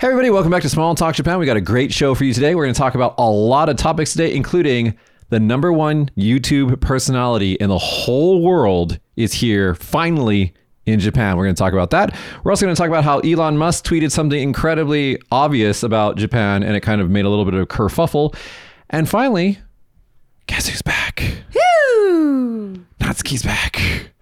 Hey, everybody, welcome back to Small Talk Japan. We got a great show for you today. We're going to talk about a lot of topics today, including the number one YouTube personality in the whole world is here finally in Japan. We're going to talk about that. We're also going to talk about how Elon Musk tweeted something incredibly obvious about Japan and it kind of made a little bit of a kerfuffle. And finally, guess who's back? Woo! Natsuki's back.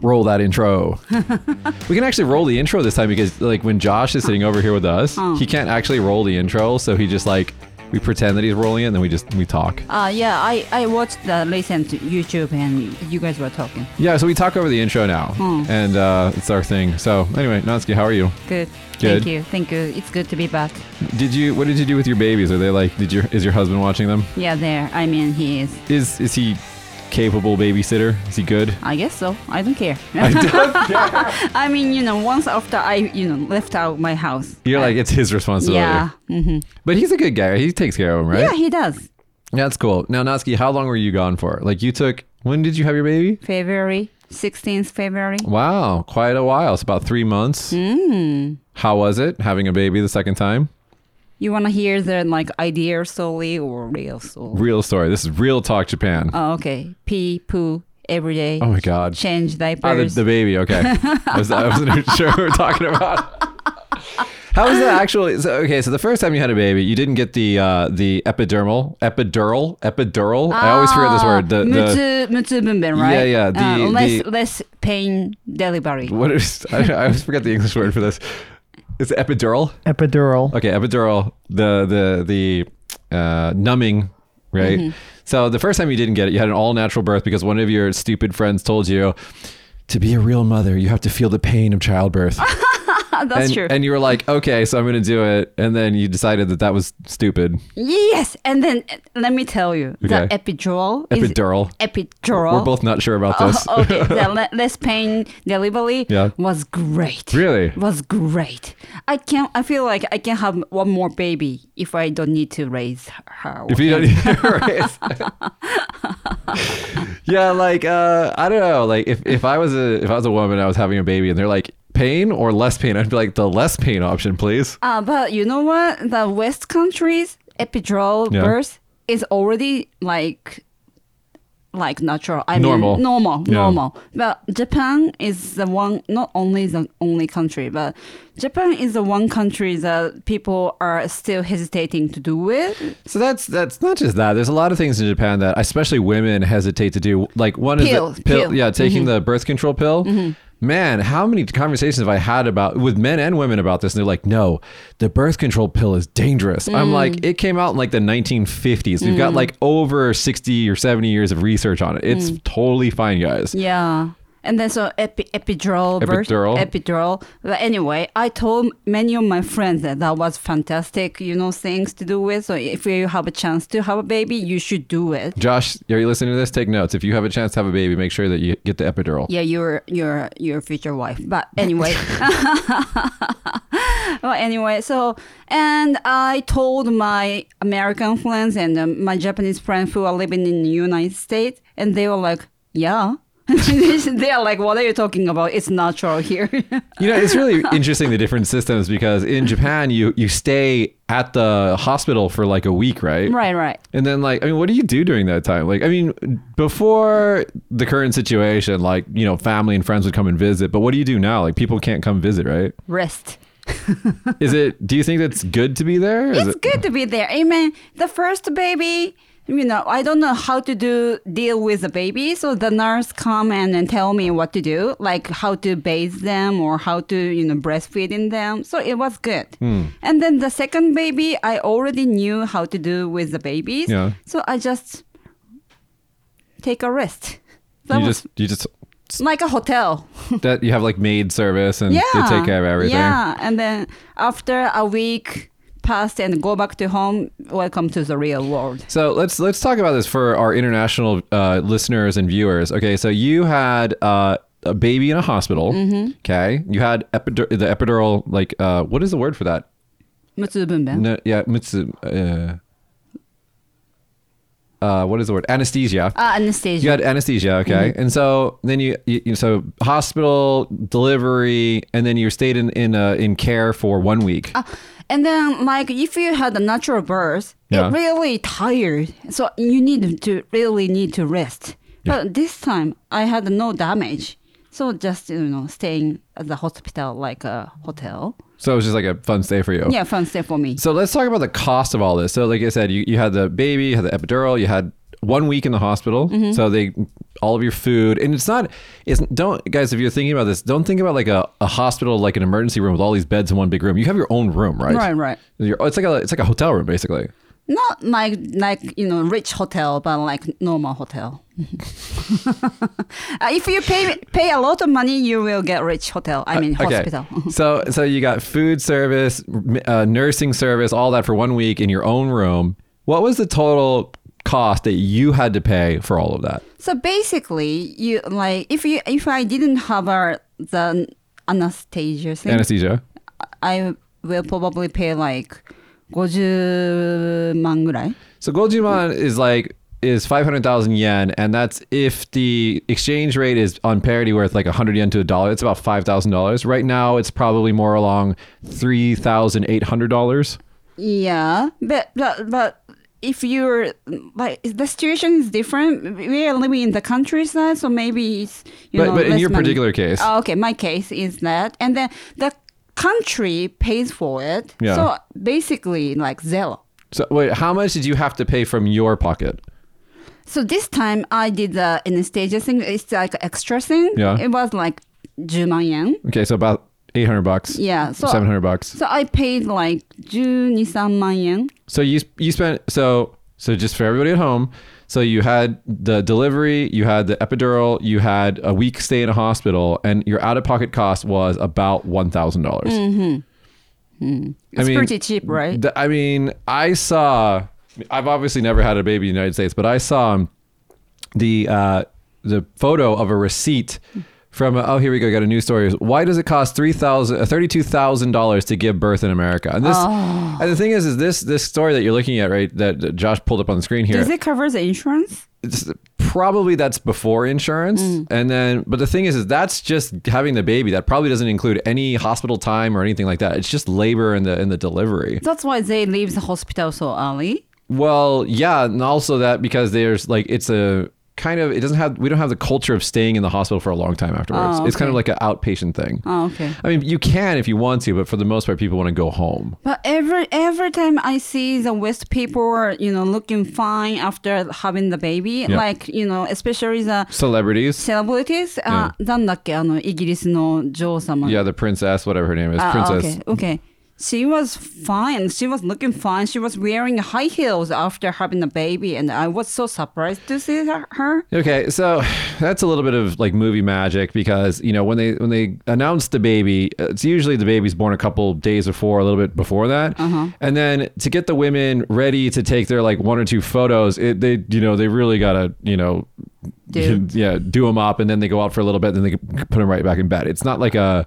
Roll that intro. we can actually roll the intro this time because, like, when Josh is sitting over here with us, he can't actually roll the intro. So he just like we pretend that he's rolling it, and then we just we talk. Uh, yeah, I, I watched the recent YouTube and you guys were talking. Yeah, so we talk over the intro now, and uh, it's our thing. So anyway, Natsuki, how are you? Good. Good. Thank you. Thank you. It's good to be back. Did you? What did you do with your babies? Are they like? Did your is your husband watching them? Yeah, there. I mean, he is. Is is he capable babysitter? Is he good? I guess so. I don't care. I don't- I mean, you know, once after I, you know, left out my house. You're like it's his responsibility. Yeah. hmm But he's a good guy. He takes care of him, right? Yeah, he does. That's cool. Now, Natsuki, how long were you gone for? Like you took. When did you have your baby? February, 16th February. Wow, quite a while. It's about three months. Mm. How was it having a baby the second time? You want to hear the like idea story or real story? Real story. This is Real Talk Japan. Oh, okay. Pee, poo, every day. oh my God. Change Oh, the, the baby. Okay. I, was, I wasn't sure what we were talking about. How was the actual? So, okay, so the first time you had a baby, you didn't get the uh, the epidermal, epidural, epidural. I always forget this word. The, the Mutsu, mutsu bunben, right? Yeah, yeah, the- uh, less, the- less pain delivery. what is? I, I always forget the English word for this. It's epidural. Epidural. Okay, epidural. The the the uh, numbing, right? Mm-hmm. So the first time you didn't get it, you had an all natural birth because one of your stupid friends told you to be a real mother, you have to feel the pain of childbirth. That's and, true. and you were like, okay, so I'm going to do it, and then you decided that that was stupid. yes, and then let me tell you, the Okay. epidural. is- Epidural. epidural. We're both not sure about this. Oh, okay, the le- less pain delivery Yeah. was great. Really? Was great. I can I feel like I can have one more baby if I don't need to raise her. If you don't, need to raise yeah, like uh, I don't know, like if, if I was a if I was a woman, I was having a baby, and they're like pain or less pain, I'd be like the less pain option, please. Uh, but you know what? The West countries epidural Yeah. birth is already like like natural. I Normal. mean normal, Yeah. normal. But Japan is the one not only the only country, but Japan is the one country that people are still hesitating to do it. So that's that's not just that. There's a lot of things in Japan that especially women hesitate to do. Like one Pill, is the pill, pill. Mm-hmm. yeah, taking the birth control pill. Man, how many conversations have I had about with men and women about this? And they're like, "No, the birth control pill is dangerous." Mm. I'm like, it came out in like the 1950s. We've got like over 60 or 70 years of research on it. It's Mm. totally fine, guys. Yeah. And then so epi- epidural Epidural. epidural. But anyway, I told many of my friends that that was fantastic, you know, things to do with. So if you have a chance to have a baby, you should do it. Josh, are you listening to this? Take notes. If you have a chance to have a baby, make sure that you get the epidural. Yeah, your your your future wife. But anyway. well, anyway, so and I told my American friends and um, my Japanese friends who are living in the United States, and they were like, "Yeah." they are like, "What are you talking about? It's natural here." You know, it's really interesting the different systems because in Japan you you stay at the hospital for like a week, right? right, right. And then like I mean, what do you do during that time? Like I mean, before the current situation, like, you know, family and friends would come and visit, but what do you do now? Like people can't come visit, right? Rest. Is it do you think that's good to be there? Is It's it good to be there. I mean, the first baby, you know, I don't know how to do deal with the baby, so the nurse come and, and tell me what to do, like how to bathe them or how to, you know, breastfeeding them. So it was good. Hmm. And then the second baby, I already knew how to do with the babies. Yeah. So I just take a rest. That you was just you just like a hotel. that you have like maid service and yeah. they take care of everything. Yeah. And then after a week passed and go back to home, welcome to the real world. So let's let's talk about this for our international uh, listeners and viewers. Okay, so you had uh, a baby in a hospital. Mm-hmm. Okay, you had epidur- the epidural. Like, uh, what is the word for that? Mutsubunben. No, yeah, mitsu. Uh, uh, what is the word? Anesthesia. Uh, anesthesia. You had anesthesia, okay, and so then you, you, you so hospital delivery, and then you stayed in in uh, in care for one week. And then, like, if you had a natural birth, Yeah. it really tired. So you need to really need to rest. But this time, I had no damage. So just, you know, staying at the hospital like a hotel. So it was just like a fun stay for you. Yeah, fun stay for me. So let's talk about the cost of all this. So, like I said, you, you had the baby, you had the epidural, you had one week in the hospital. Mm-hmm. So they all of your food, and it's not. It's don't guys. If you're thinking about this, don't think about like a, a hospital, like an emergency room with all these beds in one big room. You have your own room, right? Right, right. It's like a it's like a hotel room basically. Not like like you know rich hotel, but like normal hotel. Uh, if you pay pay a lot of money, you will get rich hotel. I mean hospital. so so you got food service, uh, nursing service, all that for one week in your own room. What was the total cost that you had to pay for all of that? So basically, you like if you if I didn't have a, the anesthesia thing, Anesthesia. I will probably pay like 50万ぐらい So Gojiman is like is 500,000 yen and that's if the exchange rate is on parity worth like 100 yen to a dollar it's about $5,000 right now it's probably more along $3,800 Yeah, but but but if you're like the situation is different. We are living in the countryside, so maybe it's you but, know. but in your money. particular case Oh, okay, my case is that, and then the country pays for it. Yeah. So basically, like zero. so wait how much did you have to pay from your pocket So this time I did the anesthesia thing. It's like extra thing. Yeah. It was like 10万 yen. okay so about 800 bucks Yeah. So 700 bucks so I paid like 12, 3万 yen. So you you spent so so just for everybody at home. So you had the delivery, you had the epidural, you had a week stay in a hospital, and your out of pocket cost was about one thousand dollars. Mm-hmm. Mm-hmm. It's mean, pretty cheap, right? I mean, I saw. I've obviously never had a baby in the United States, but I saw um, the uh, the photo of a receipt from. oh, here we go. Got a new story. Why does it cost three thousand, thirty-two thousand dollars to give birth in America? And this, Oh. and the thing is, is this this story that you're looking at, right? That, Josh pulled up on the screen here. Does it cover the insurance? it's probably that's before insurance Mm. and then but the thing is is that's just having the baby that probably doesn't include any hospital time or anything like that it's just labor and the in the delivery That's why they leave the hospital so early. well yeah and also that because there's like it's a kind of it doesn't have we don't have the culture of staying in the hospital for a long time afterwards Oh, it's kind of okay. like an outpatient thing Oh, okay. i mean you can if you want to but for the most part people want to go home But every every time I see the West people, you know, looking fine after having the baby, Yeah. like you know, especially the celebrities celebrities. あ、なんだっけあのイギリスの女王様。 yeah the princess whatever her name is Ah, princess okay, okay. She was fine. She was looking fine. She was wearing high heels after having a baby, and I was so surprised to see her. Okay, so that's a little bit of like movie magic because you know when they when they announce the baby, it's usually the baby's born a couple days before, a little bit before that, uh-huh. and then to get the women ready to take their like one or two photos, it, they you know they really gotta you know Do. yeah do them up, and then they go out for a little bit, and then they put them right back in bed. It's not like a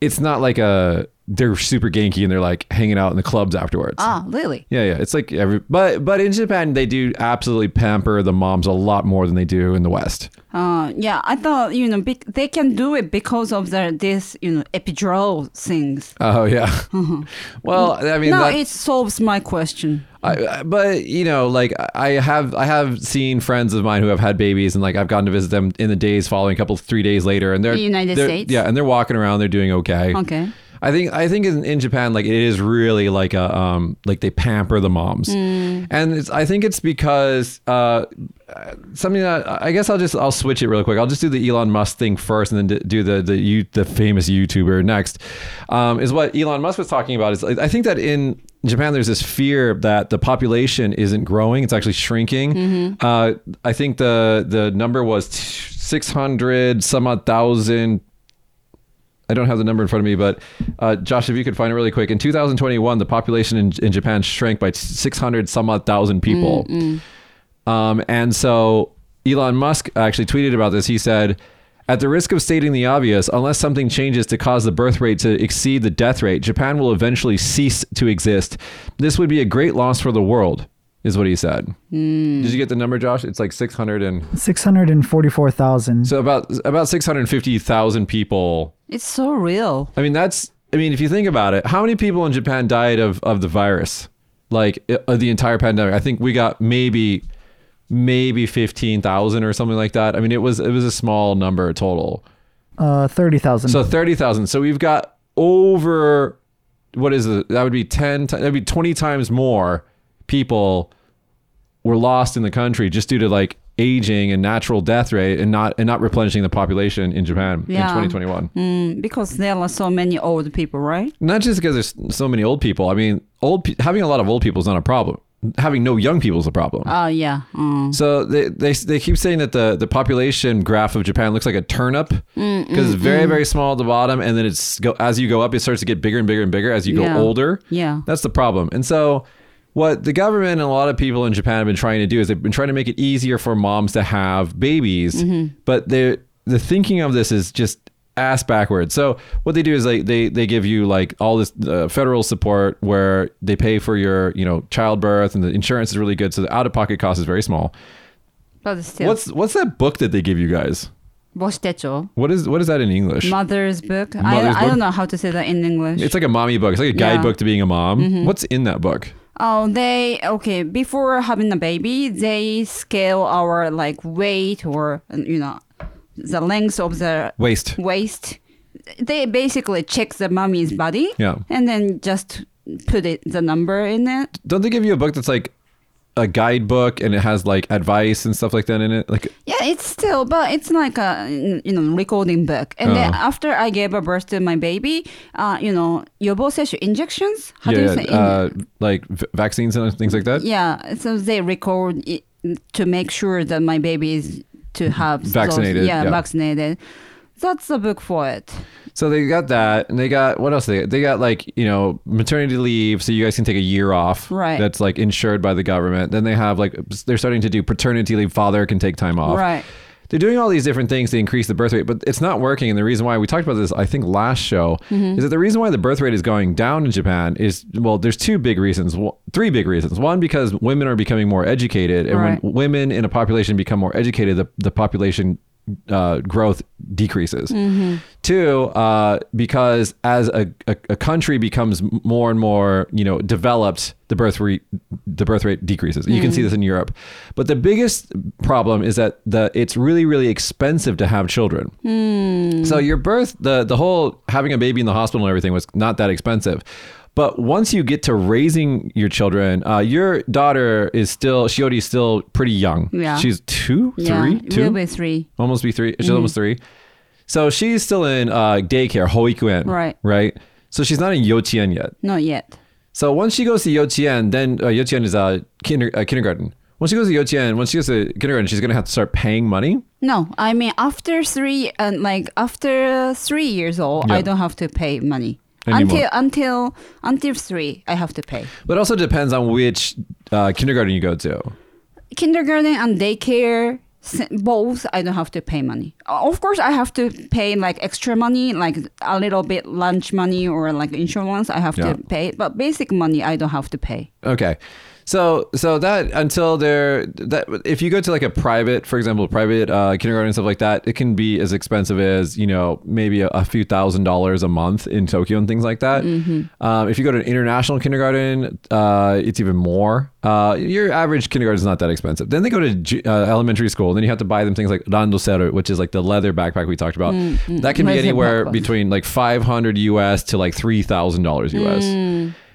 it's not like a they're super genki and they're like hanging out in the clubs afterwards. Ah, really? Yeah, yeah. It's like every but but in Japan they do absolutely pamper the moms a lot more than they do in the West. Uh, yeah, I thought you know bec- they can do it because of their this you know epidural things. Oh yeah. well, I mean, no, it solves my question. I, I- but you know, like I have I have seen friends of mine who have had babies, and like I've gone to visit them in the days following, a couple three days later, and they're The United they're- States? yeah, and they're walking around, they're doing okay. Okay. I think I think in, in Japan, like it is really like a um like they pamper the moms, Mm. and it's, I think it's because uh something that I guess I'll just I'll switch it real quick. I'll just do the Elon Musk thing first, and then do the the you the famous YouTuber next. Um, is what Elon Musk was talking about. Is I think that in Japan there's this fear that the population isn't growing; it's actually shrinking. Uh, I think the the number was six hundred some odd thousand I don't have the number in front of me, but uh, Josh, if you could find it really quick. In 2021, the population in, in Japan shrank by 600 some odd thousand people. Um, and so Elon Musk actually tweeted about this. He said, at the risk of stating the obvious, unless something changes to cause the birth rate to exceed the death rate, Japan will eventually cease to exist. This would be a great loss for the world. Is what he said. Did you get the number, Josh? It's like 600 and 644,000. so about about 650,000 people. It's so real. I mean, that's I mean, if you think about it, how many people in Japan died of of the virus? Like uh, the entire pandemic. I think we got maybe maybe 15,000 or something like that. I mean, it was it was a small number total. Uh, 30,000. So 30,000. So we've got over what is it? That would be 10 ti- that'd be 20 times more people were lost in the country just due to like aging and natural death rate and not and not replenishing the population in Japan in 2021. Mm, because there are so many old people, right? Not just because there's so many old people. I mean, old pe- having a lot of old people is not a problem. Having no young people is a problem. Oh, yeah. Mm. So they, they they keep saying that the the population graph of Japan looks like a turnip because it's very very small at the bottom, and then it's go as you go up, it starts to get bigger and bigger and bigger as you Yeah. go older. Yeah. That's the problem. And so what the government and a lot of people in Japan have been trying to do is they've been trying to make it easier for moms to have babies, but they the thinking of this is just ass backwards. So what they do is like they they give you like all this uh, federal support where they pay for your you know childbirth and the insurance is really good, so the out of pocket cost is very small. But still, What's what's that book that they give you guys? What is what is that in English? mother's book. Mother's I, I don't know how to say that in English. It's like a mommy book. It's like a Yeah. guidebook to being a mom. What's in that book? Oh, they okay. Before having a baby, they scale our like weight or you know the length of the Waste. waist. They basically check the mommy's body Yeah. and then just put it the number in it. Don't they give you a book that's like a guidebook and it has like advice and stuff like that in it? Like Yeah, it's still, but it's like a you know recording book. And then Oh. after I gave a birth to my baby, uh, you know, yoboseishu injections. How do you say? uh, like v- vaccines and things like that. Yeah, so they record it to make sure that my baby is to have those- Vaccinated, yeah, yeah. vaccinated. That's the book for it. So they got that, and they got what else? They got? they got like you know maternity leave, so you guys can take a year off. Right. That's like insured by the government. Then they have like they're starting to do paternity leave. Father can take time off. Right. They're doing all these different things to increase the birth rate, but it's not working. And the reason why we talked about this, I think, last show, Mm-hmm. is that the reason why the birth rate is going down in Japan is well, there's two big reasons, three big reasons. One, because women are becoming more educated, and Right. when women in a population become more educated, the the population uh, growth decreases. Mm-hmm. Two, uh, because as a, a, a country becomes more and more, you know, developed, the birth rate the birth rate decreases. You can see this in Europe. But the biggest problem is that the it's really really expensive to have children. So your birth the the whole having a baby in the hospital and everything was not that expensive. But once you get to raising your children, uh, your daughter is still Shiori is still pretty young. Yeah. She's two, Yeah, three, two will be three. almost be three. She's almost three. So she's still in uh, daycare, hoikuen. Right. Right. So she's not in yochien yet. Not yet. So once she goes to yochien, then uh, yochien is uh, kinder, uh, kindergarten. Once she goes to yochien, once she goes to kindergarten, she's gonna have to start paying money. No, I mean after three and like after three years old, Yeah. I don't have to pay money. Anymore. Until until until three, I have to pay. But it also depends on which uh, kindergarten you go to. kindergarten and daycare both i don't have to pay money Uh, of course i have to pay like extra money like a little bit lunch money or like insurance i have Yeah. to pay but basic money i don't have to pay Okay. So so that until they're that if you go to like a private, for example, private uh, kindergarten and stuff like that, it can be as expensive as you know maybe a, a few thousand dollars a month in Tokyo and things like that. Um, if you go to an international kindergarten, uh, it's even more. Uh, your average kindergarten is not that expensive. Then they go to uh, elementary school. Then you have to buy them things like randoseru, which is like the leather backpack we talked about. That can be anywhere backpack. between like five hundred US to like three thousand dollars US.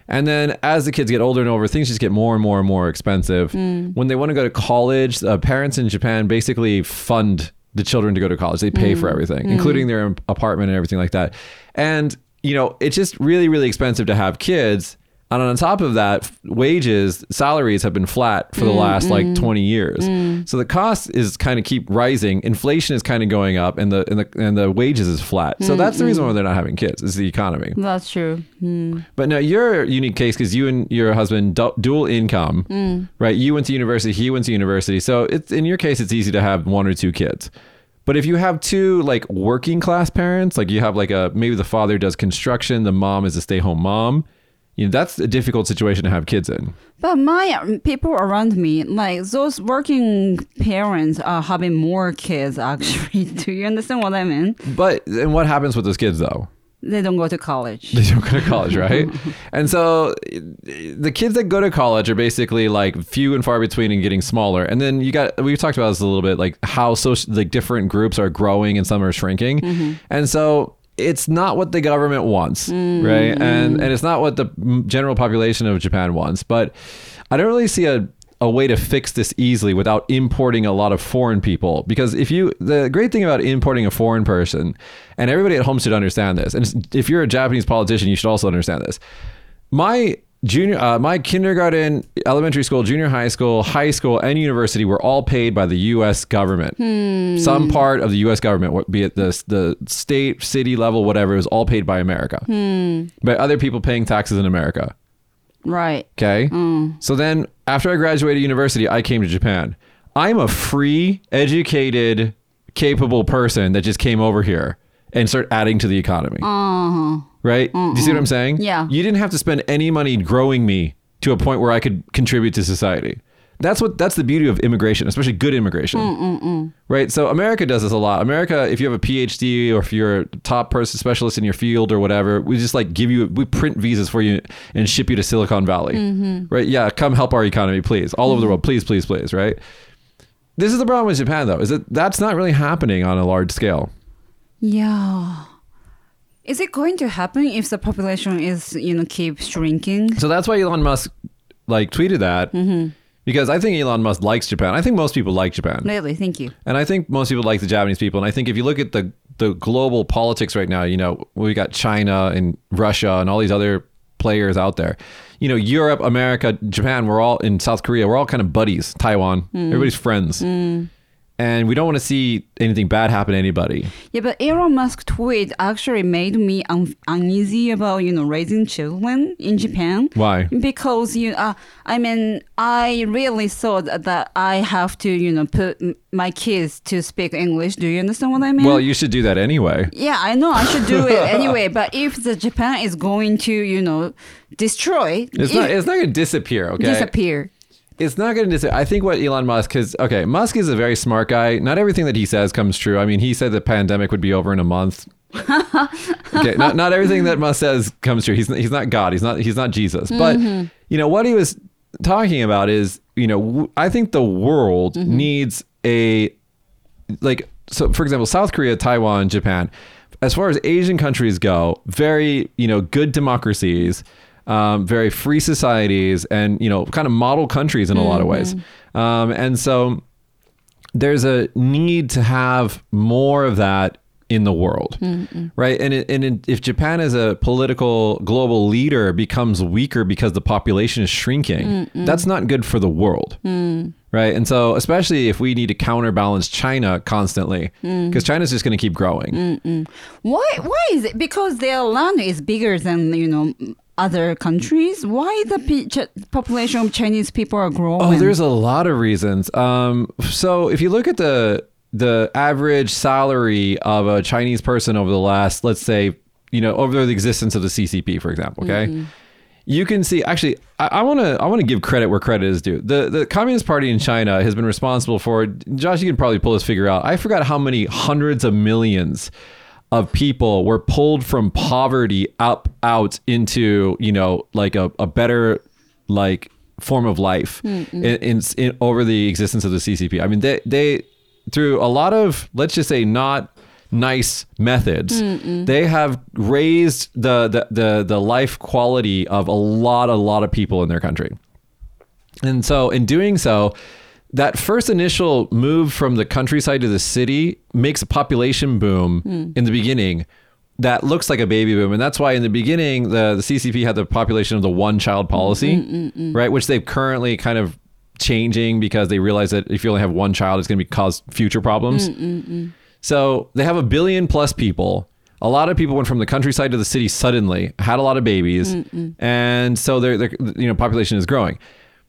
And then as the kids get older and older, things just get more and more and more expensive. Mm. When they want to go to college, uh, parents in Japan basically fund the children to go to college. They pay for mm. everything, mm. including their apartment and everything like that. And, you know, it's just really, really expensive to have kids. And on top of that, wages, salaries have been flat for the mm, last like mm. 20 years. Mm. So the cost is kind of keep rising. Inflation is kind of going up and the, and the, and the wages is flat. So that's the reason why they're not having kids is the economy. that's true Hmm. But now you're a unique case because you and your husband du- dual income, right? You went to university, he went to university. So it's in your case, it's easy to have one or two kids. But if you have two like working class parents, like you have like a maybe the father does construction, the mom is a stay home mom, you know, that's a difficult situation to have kids in. But my um, people around me, like those working parents, are having more kids. Actually, do you understand what I mean? But and what happens with those kids though? They don't go to college. They don't go to college, right? and so the kids that go to college are basically like few and far between and getting smaller. And then you got we've talked about this a little bit, like how social like different groups are growing and some are shrinking. And so it's not what the government wants, right? Mm. And and it's not what the general population of Japan wants. But I don't really see a a way to fix this easily without importing a lot of foreign people because if you the great thing about importing a foreign person and everybody at home should understand this and if you're a japanese politician you should also understand this my junior uh, my kindergarten elementary school junior high school high school and university were all paid by the us government. Hmm. Some part of the us government be it the, the state city level whatever it was all paid by america. Hmm. By other people paying taxes in america. Right. Okay. Mm. So then after I graduated university, I came to Japan. I'm a free, educated, capable person that just came over here and start adding to the economy. Uh-huh. Right? Do you see what I'm saying? Yeah. You didn't have to spend any money growing me to a point where I could contribute to society. That's what that's the beauty of immigration, especially good immigration. Right? So America does this a lot. America, if you have a PhD or if you're a top person specialist in your field or whatever, we just like give you we print visas for you and ship you to Silicon Valley. Mm-hmm. Right? Yeah, come help our economy, please. All over the mm-hmm. world, please, please, please, right? This is the problem with Japan though, is that that's not really happening on a large scale. Yeah. Is it going to happen if the population is, you know, keep shrinking? So that's why Elon Musk like tweeted that. Mm-hmm. Because I think Elon Musk likes Japan. I think most people like Japan. Really, thank you. And I think most people like the Japanese people. And I think if you look at the the global politics right now, you know, we got China and Russia and all these other players out there. You know, Europe, America, Japan, we're all in South Korea, we're all kind of buddies. Taiwan, mm. everybody's friends. Mm. And we don't want to see anything bad happen to anybody. Yeah, but Elon Musk tweet actually made me un- uneasy about you know raising children in Japan. Why? Because you, uh, I mean, I really thought that I have to you know put my kids to speak English. Do you understand what I mean? Well, you should do that anyway. yeah, I know I should do it anyway. But if the Japan is going to you know destroy, It's if- not it's not going to disappear, okay? disappear. It's not going to disappear. I think what Elon Musk, because, okay, Musk is a very smart guy. Not everything that he says comes true. I mean, he said the pandemic would be over in a month. okay, not, not everything that Musk says comes true. He's, he's not God. He's not, he's not Jesus. But, mm-hmm. you know, what he was talking about is, you know, w- I think the world mm-hmm. needs a, like, so for example, South Korea, Taiwan, Japan, as far as Asian countries go, very, you know, good democracies, um, very free societies, and, you know, kind of model countries in a lot of ways. Um, and so there's a need to have more of that in the world, right? And it, and it, if Japan as a political global leader becomes weaker because the population is shrinking, that's not good for the world, right? And so especially if we need to counterbalance China constantly, because China's just going to keep growing. Why? Why is it? Because their land is bigger than you know other countries. Why the pe- ch- population of Chinese people are growing? Oh, there's a lot of reasons. Um, so if you look at the the average salary of a Chinese person over the last, let's say, you know, over the existence of the CCP, for example, okay, you can see. Actually, I want to I want to give credit where credit is due. The the Communist Party in China has been responsible for. Josh, you can probably pull this figure out. I forgot how many hundreds of millions of people were pulled from poverty up out into you know like a, a better like form of life in, in, in over the existence of the CCP. I mean they they through a lot of let's just say not nice methods they have raised the, the the the life quality of a lot a lot of people in their country. And so, in doing so, that first initial move from the countryside to the city makes a population boom hmm. in the beginning that looks like a baby boom. And that's why in the beginning, the, the CCP had the population of the one child policy, mm, mm, mm, right? Which they've currently kind of changing because they realize that if you only have one child, it's going to be cause future problems. So they have a billion plus people. A lot of people went from the countryside to the city suddenly, had a lot of babies, and so their their you know population is growing.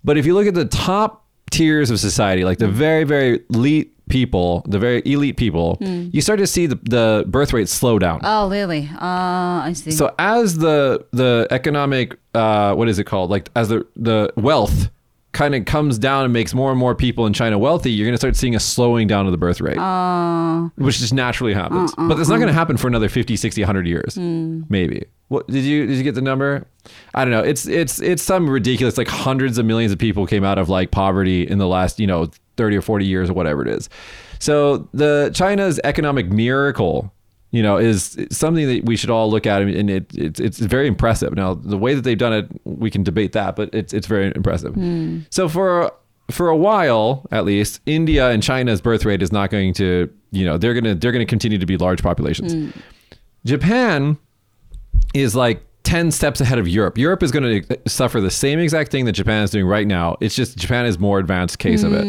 But if you look at the top tiers of society, like the very very elite people, the very elite people, you start to see the, the birth rate slow down. Oh, really? Uh, I see. So as the the economic uh, what is it called? Like as the the wealth kind of comes down and makes more and more people in China wealthy, you're going to start seeing a slowing down of the birth rate, uh, which just naturally happens. but that's not going to happen for another 50, 60, 100 years, maybe. What did you did you get the number? I don't know. It's it's it's some ridiculous like hundreds of millions of people came out of like poverty in the last, you know, 30 or 40 years or whatever it is. So the China's economic miracle you know, is something that we should all look at, and it, it's it's very impressive. Now, the way that they've done it, we can debate that, but it's it's very impressive. Hmm. So for for a while, at least, India and China's birth rate is not going to, you know, they're gonna they're gonna continue to be large populations. Hmm. Japan is like 10 steps ahead of Europe. Europe is going to suffer the same exact thing that Japan is doing right now. It's just Japan is more advanced case of it.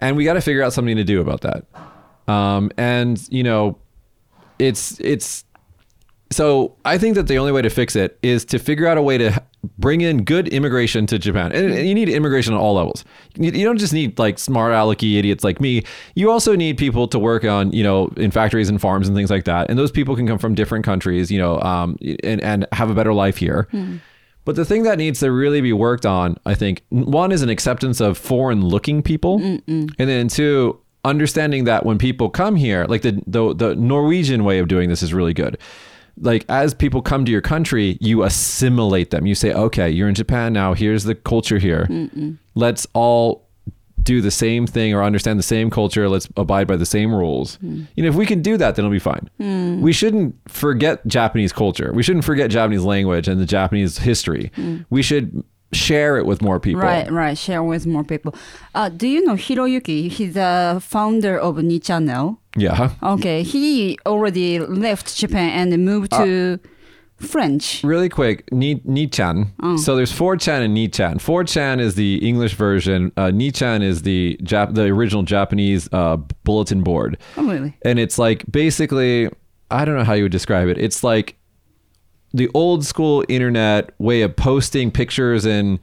And we got to figure out something to do about that. Um, and you know, it's it's so I think that the only way to fix it is to figure out a way to bring in good immigration to Japan. And, you need immigration on all levels. You, don't just need like smart alecky idiots like me. You also need people to work on, you know, in factories and farms and things like that. And those people can come from different countries, you know, um, and, and have a better life here. But the thing that needs to really be worked on, I think, one is an acceptance of foreign looking people. And then two, understanding that when people come here, like the, the the Norwegian way of doing this is really good. Like as people come to your country, you assimilate them. You say, okay, you're in Japan now. Here's the culture here. Let's all do the same thing or understand the same culture. Let's abide by the same rules. Hmm. You know, if we can do that, then it'll be fine. Hmm. We shouldn't forget Japanese culture. We shouldn't forget Japanese language and the Japanese history. Hmm. We should share it with more people. Right, right. Share with more people. Uh, do you know Hiroyuki? He's the founder of Ni Channel. Yeah. Okay, he already left Japan and moved to French. Really quick, Ni Ni-chan. So there's 4chan and Nichan. 4chan is the English version. Uh, Ni-chan is the Jap- the original Japanese uh, bulletin board. Oh, really? And it's like basically, I don't know how you would describe it. It's like the old school internet way of posting pictures and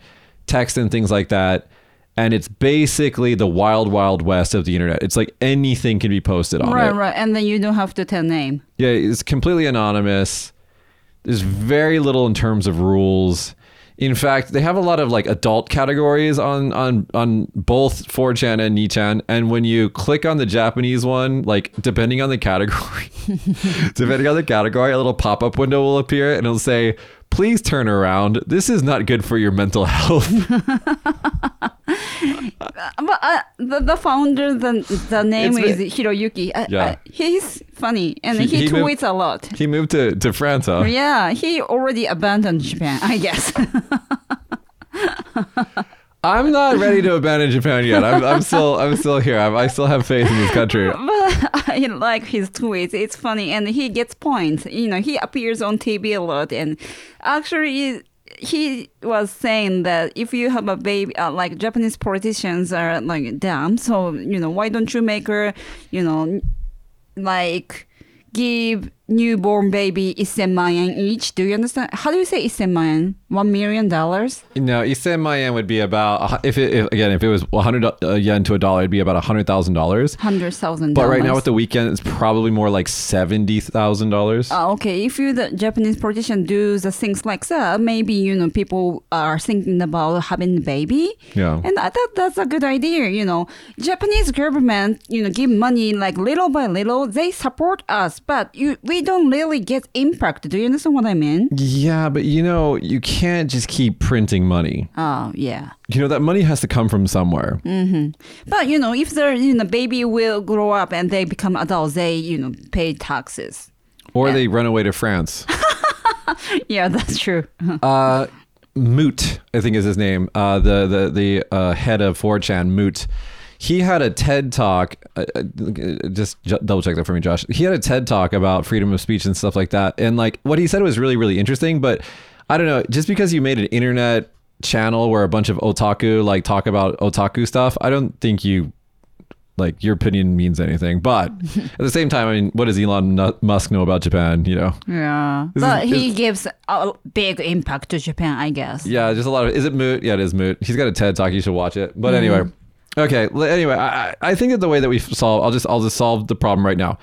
text and things like that. And it's basically the wild, wild west of the internet. It's like anything can be posted on Right, it. right. And then you don't have to tell name. Yeah, it's completely anonymous. There's very little in terms of rules. In fact, they have a lot of like adult categories on on on both 4chan and Nichan. And when you click on the Japanese one, like depending on the category, depending on the category, a little pop-up window will appear and it'll say, please turn around. This is not good for your mental health. But uh, the, the founder, the, the name It's is Hiroyuki. Uh, Yeah. uh, he's funny and He- he, he moved- tweets a lot. he moved to, to France, huh? Yeah, he already abandoned Japan, I guess. I'm not ready to abandon Japan yet. I'm, I'm still I'm still here. I'm, I still have faith in this country. but I like his tweets. It's funny, and he gets points. You know, he appears on TV a lot, and actually, he was saying that if you have a baby, uh, like Japanese politicians are like dumb, so you know, why don't you make her, you know, like give newborn baby 1000yen each? Do you understand? How do you say 1000yen? One million dollars? No, Isen Mayan would be about if it if, again if it was 100 uh, yen to a dollar, it'd be about hundred thousand dollars. Hundred thousand But right now with the weekend, it's probably more like seventy thousand dollars. Uh, okay, if you the Japanese politician do the things like that, maybe you know people are thinking about having a baby. Yeah. and I thought that's a good idea. You know, Japanese government, you know, give money like little by little. They support us, but you we don't really get impact. Do you understand what I mean? Yeah, but you know you can't just keep printing money. Oh yeah. You know that money has to come from somewhere. But you know, if the you know baby will grow up and they become adults, they you know pay taxes. Or they run away to France. Yeah, that's true. uh, Moot, I think is his name. Uh, the the the uh, head of 4chan, Moot. He had a TED talk. Uh, uh, just j- double check that for me, Josh. He had a TED talk about freedom of speech and stuff like that. And like what he said was really really interesting. But I don't know. Just because you made an internet channel where a bunch of otaku like talk about otaku stuff, I don't think you like your opinion means anything. But at the same time, I mean, what does Elon Musk know about Japan? You know. Yeah, This but is- he gives a big impact to Japan, I guess. Yeah, just a lot of. Is it Moot? Yeah, it is Moot. He's got a TED talk. You should watch it. But mm-hmm. anyway, Okay. Anyway, I, I I think that the way that we solve, I'll just I'll just solve the problem right now.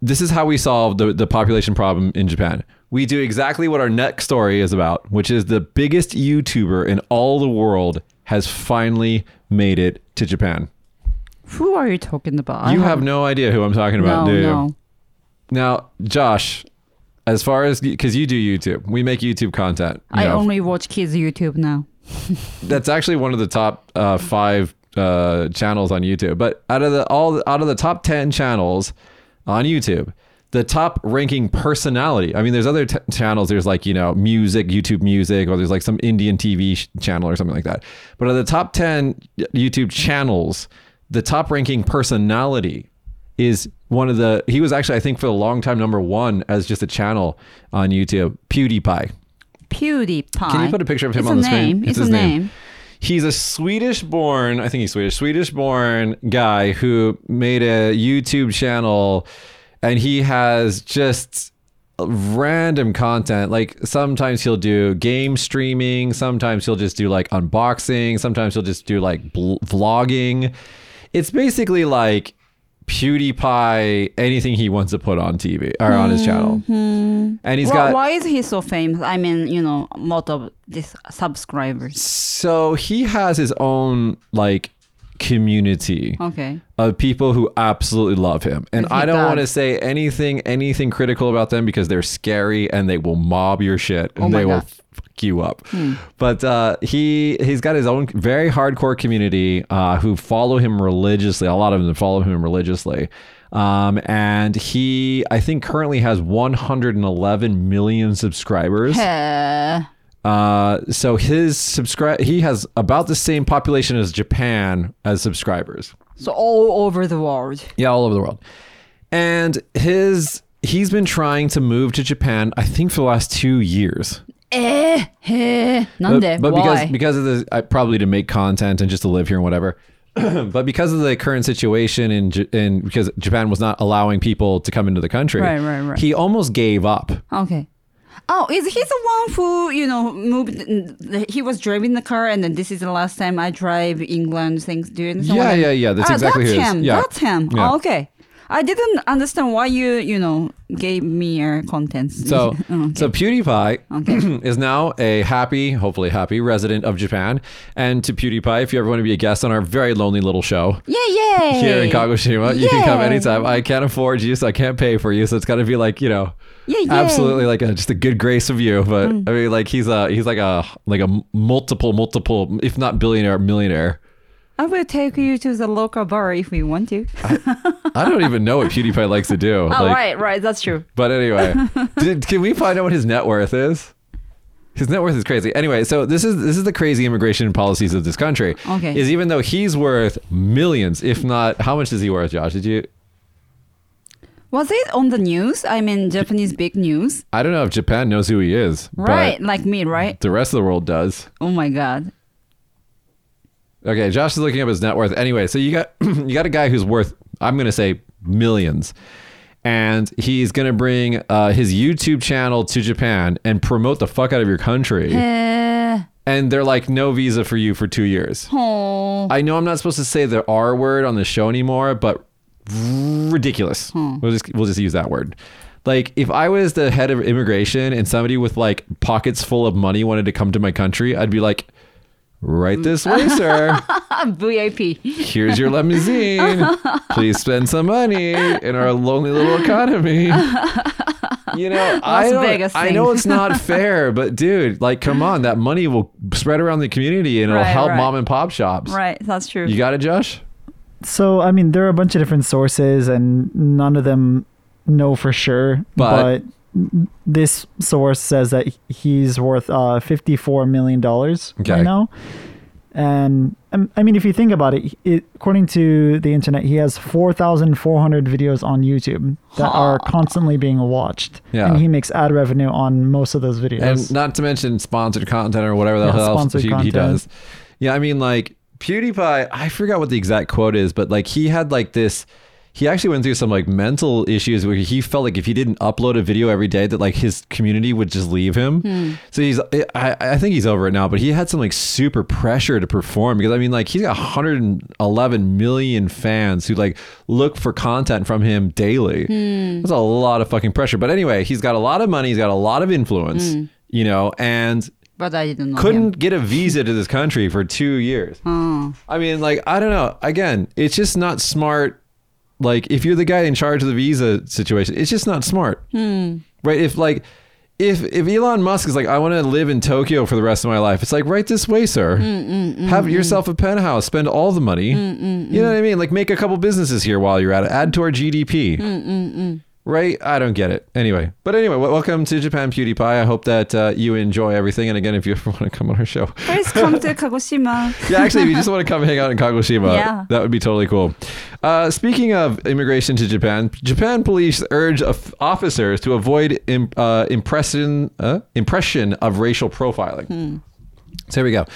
This is how we solve the the population problem in Japan. We do exactly what our next story is about, which is the biggest YouTuber in all the world has finally made it to Japan. Who are you talking about? I you have no idea who I'm talking about, do you? no. Now, Josh, as far as because you do YouTube, we make YouTube content. you I know. only watch kids YouTube now. that's actually one of the top uh, five uh, channels on YouTube. But out of the all out of the top ten channels on YouTube, the top ranking personality. I mean, there's other t- channels. There's like you know music, YouTube music, or there's like some Indian TV sh- channel or something like that. But of the top ten YouTube channels, the top ranking personality is one of the. He was actually I think for a long time number one as just a channel on YouTube. PewDiePie. PewDiePie. Can you put a picture of him it's on the screen? It's It's, his name. name. He's a Swedish born, I think he's Swedish, Swedish born guy who made a YouTube channel and he has just random content. Like sometimes he'll do game streaming, sometimes he'll just do like unboxing, sometimes he'll just do like bl- vlogging. It's basically like PewDiePie, anything he wants to put on TV or on his channel. Mm-hmm. And he's Why- got why is he so famous? I mean, you know, lot of these subscribers. So he has his own like community Okay. of people who absolutely love him. And I don't want to say anything anything critical about them because they're scary and they will mob your shit and Oh they will God. fuck you up. But uh, he he's got his own very hardcore community uh, who follow him religiously. A lot of them follow him religiously. Um, and he, I think, currently has 111 million subscribers. Uh, so his subscribe he has about the same population as Japan as subscribers. so all over the world. Yeah, all over the world. And his he's been trying to move to Japan, I think, for the last two years. Eh, eh. But, but Why? because because of the probably to make content and just to live here and whatever. but because of the current situation in in because Japan was not allowing people to come into the country, Right, right, right. he almost gave up. Okay. Oh, is he the one who you know moved? He was driving the car, and then this is the last time I drive England. Things doing. Yeah, yeah, yeah, that's ah, exactly that's who it is. him. Yeah. That's him. Yeah. Oh, okay. I didn't understand why you you know gave me your contents. So, Oh, okay. so PewDiePie is now a happy, hopefully happy resident of Japan. And to PewDiePie, if you ever want to be a guest on our very lonely little show yeah, yeah. here in Kagoshima, you can come anytime. I can't afford you, so I can't pay for you. So it's got to be like you know, Yeah, yeah. absolutely like a, just a good grace of you. But Mm. I mean, like he's a he's like a like a multiple multiple, if not billionaire, millionaire. I will take you to the local bar if we want to. I don't even know what PewDiePie likes to do. oh, like, right, right. That's true. But anyway, did, can we find out what his net worth is? His net worth is crazy. Anyway, so this is this is the crazy immigration policies of this country. Okay. Is even though he's worth millions, if not, how much is he worth, Josh? Did you? Was it on the news? I mean, Japanese big news. I don't know if Japan knows who he is, Right, like me, right? the rest of the world does. Oh my god. Okay, Josh is looking up his net worth. Anyway, so you got you got a guy who's worth I'm going to say millions. And he's going to bring uh, his YouTube channel to Japan and promote the fuck out of your country. And they're like, no visa for you for two years. oh. I know I'm not supposed to say the R word on the show anymore, but ridiculous. We'll just we'll just use that word. Like if I was the head of immigration and somebody with like pockets full of money wanted to come to my country, I'd be like, right this way, sir. VIP. Here's your limousine. Please spend some money in our lonely little economy. You know, I, don't- I know it's not fair, but dude, like, come on, that money will spread around the community and it'll Right, help right. mom and pop shops. Right, that's true. You got it, Josh? So I mean, there are a bunch of different sources, and none of them know for sure. But- But, this source says that he's worth uh, fifty-four million dollars Okay. right now. And um, I mean, if you think about it, it, according to the internet, he has four thousand four hundred videos on YouTube that are constantly being watched, Yeah. and he makes ad revenue on most of those videos. And not to mention sponsored content or whatever the Yeah, hell else he, he does. Yeah, I mean, like PewDiePie, I forgot what the exact quote is, but like he had like this. He actually went through some like mental issues where he felt like if he didn't upload a video every day that like his community would just leave him. Hmm. So he's I, I think he's over it now, but he had some like super pressure to perform because I mean like he's got 111 million fans who like look for content from him daily. Hmm. That's a lot of fucking pressure. But anyway, he's got a lot of money, he's got a lot of influence, hmm. you know, and But I didn't know. couldn't Him. get a visa to this country for two years. Oh. I mean, like, I don't know. Again, it's just not smart. Like, if you're the guy in charge of the visa situation, it's just not smart. Hmm. Right? If, like, if, if Elon Musk is like, I want to live in Tokyo for the rest of my life, it's like, right this way, sir. Mm, mm, mm, Have yourself a penthouse, spend all the money. You know what I mean? Like, make a couple businesses here while you're at it, add to our GDP. Right? I don't get it. Anyway, but anyway, welcome to Japan PewDiePie. I hope that uh, you enjoy everything. And again, if you ever want to come on our show, Please come to Kagoshima. yeah, actually, if you just want to come hang out in Kagoshima, Yeah. that would be totally cool. Uh, speaking of immigration to Japan, Japan police urge of- officers to avoid uh, impression uh, impression of racial profiling. So here we go.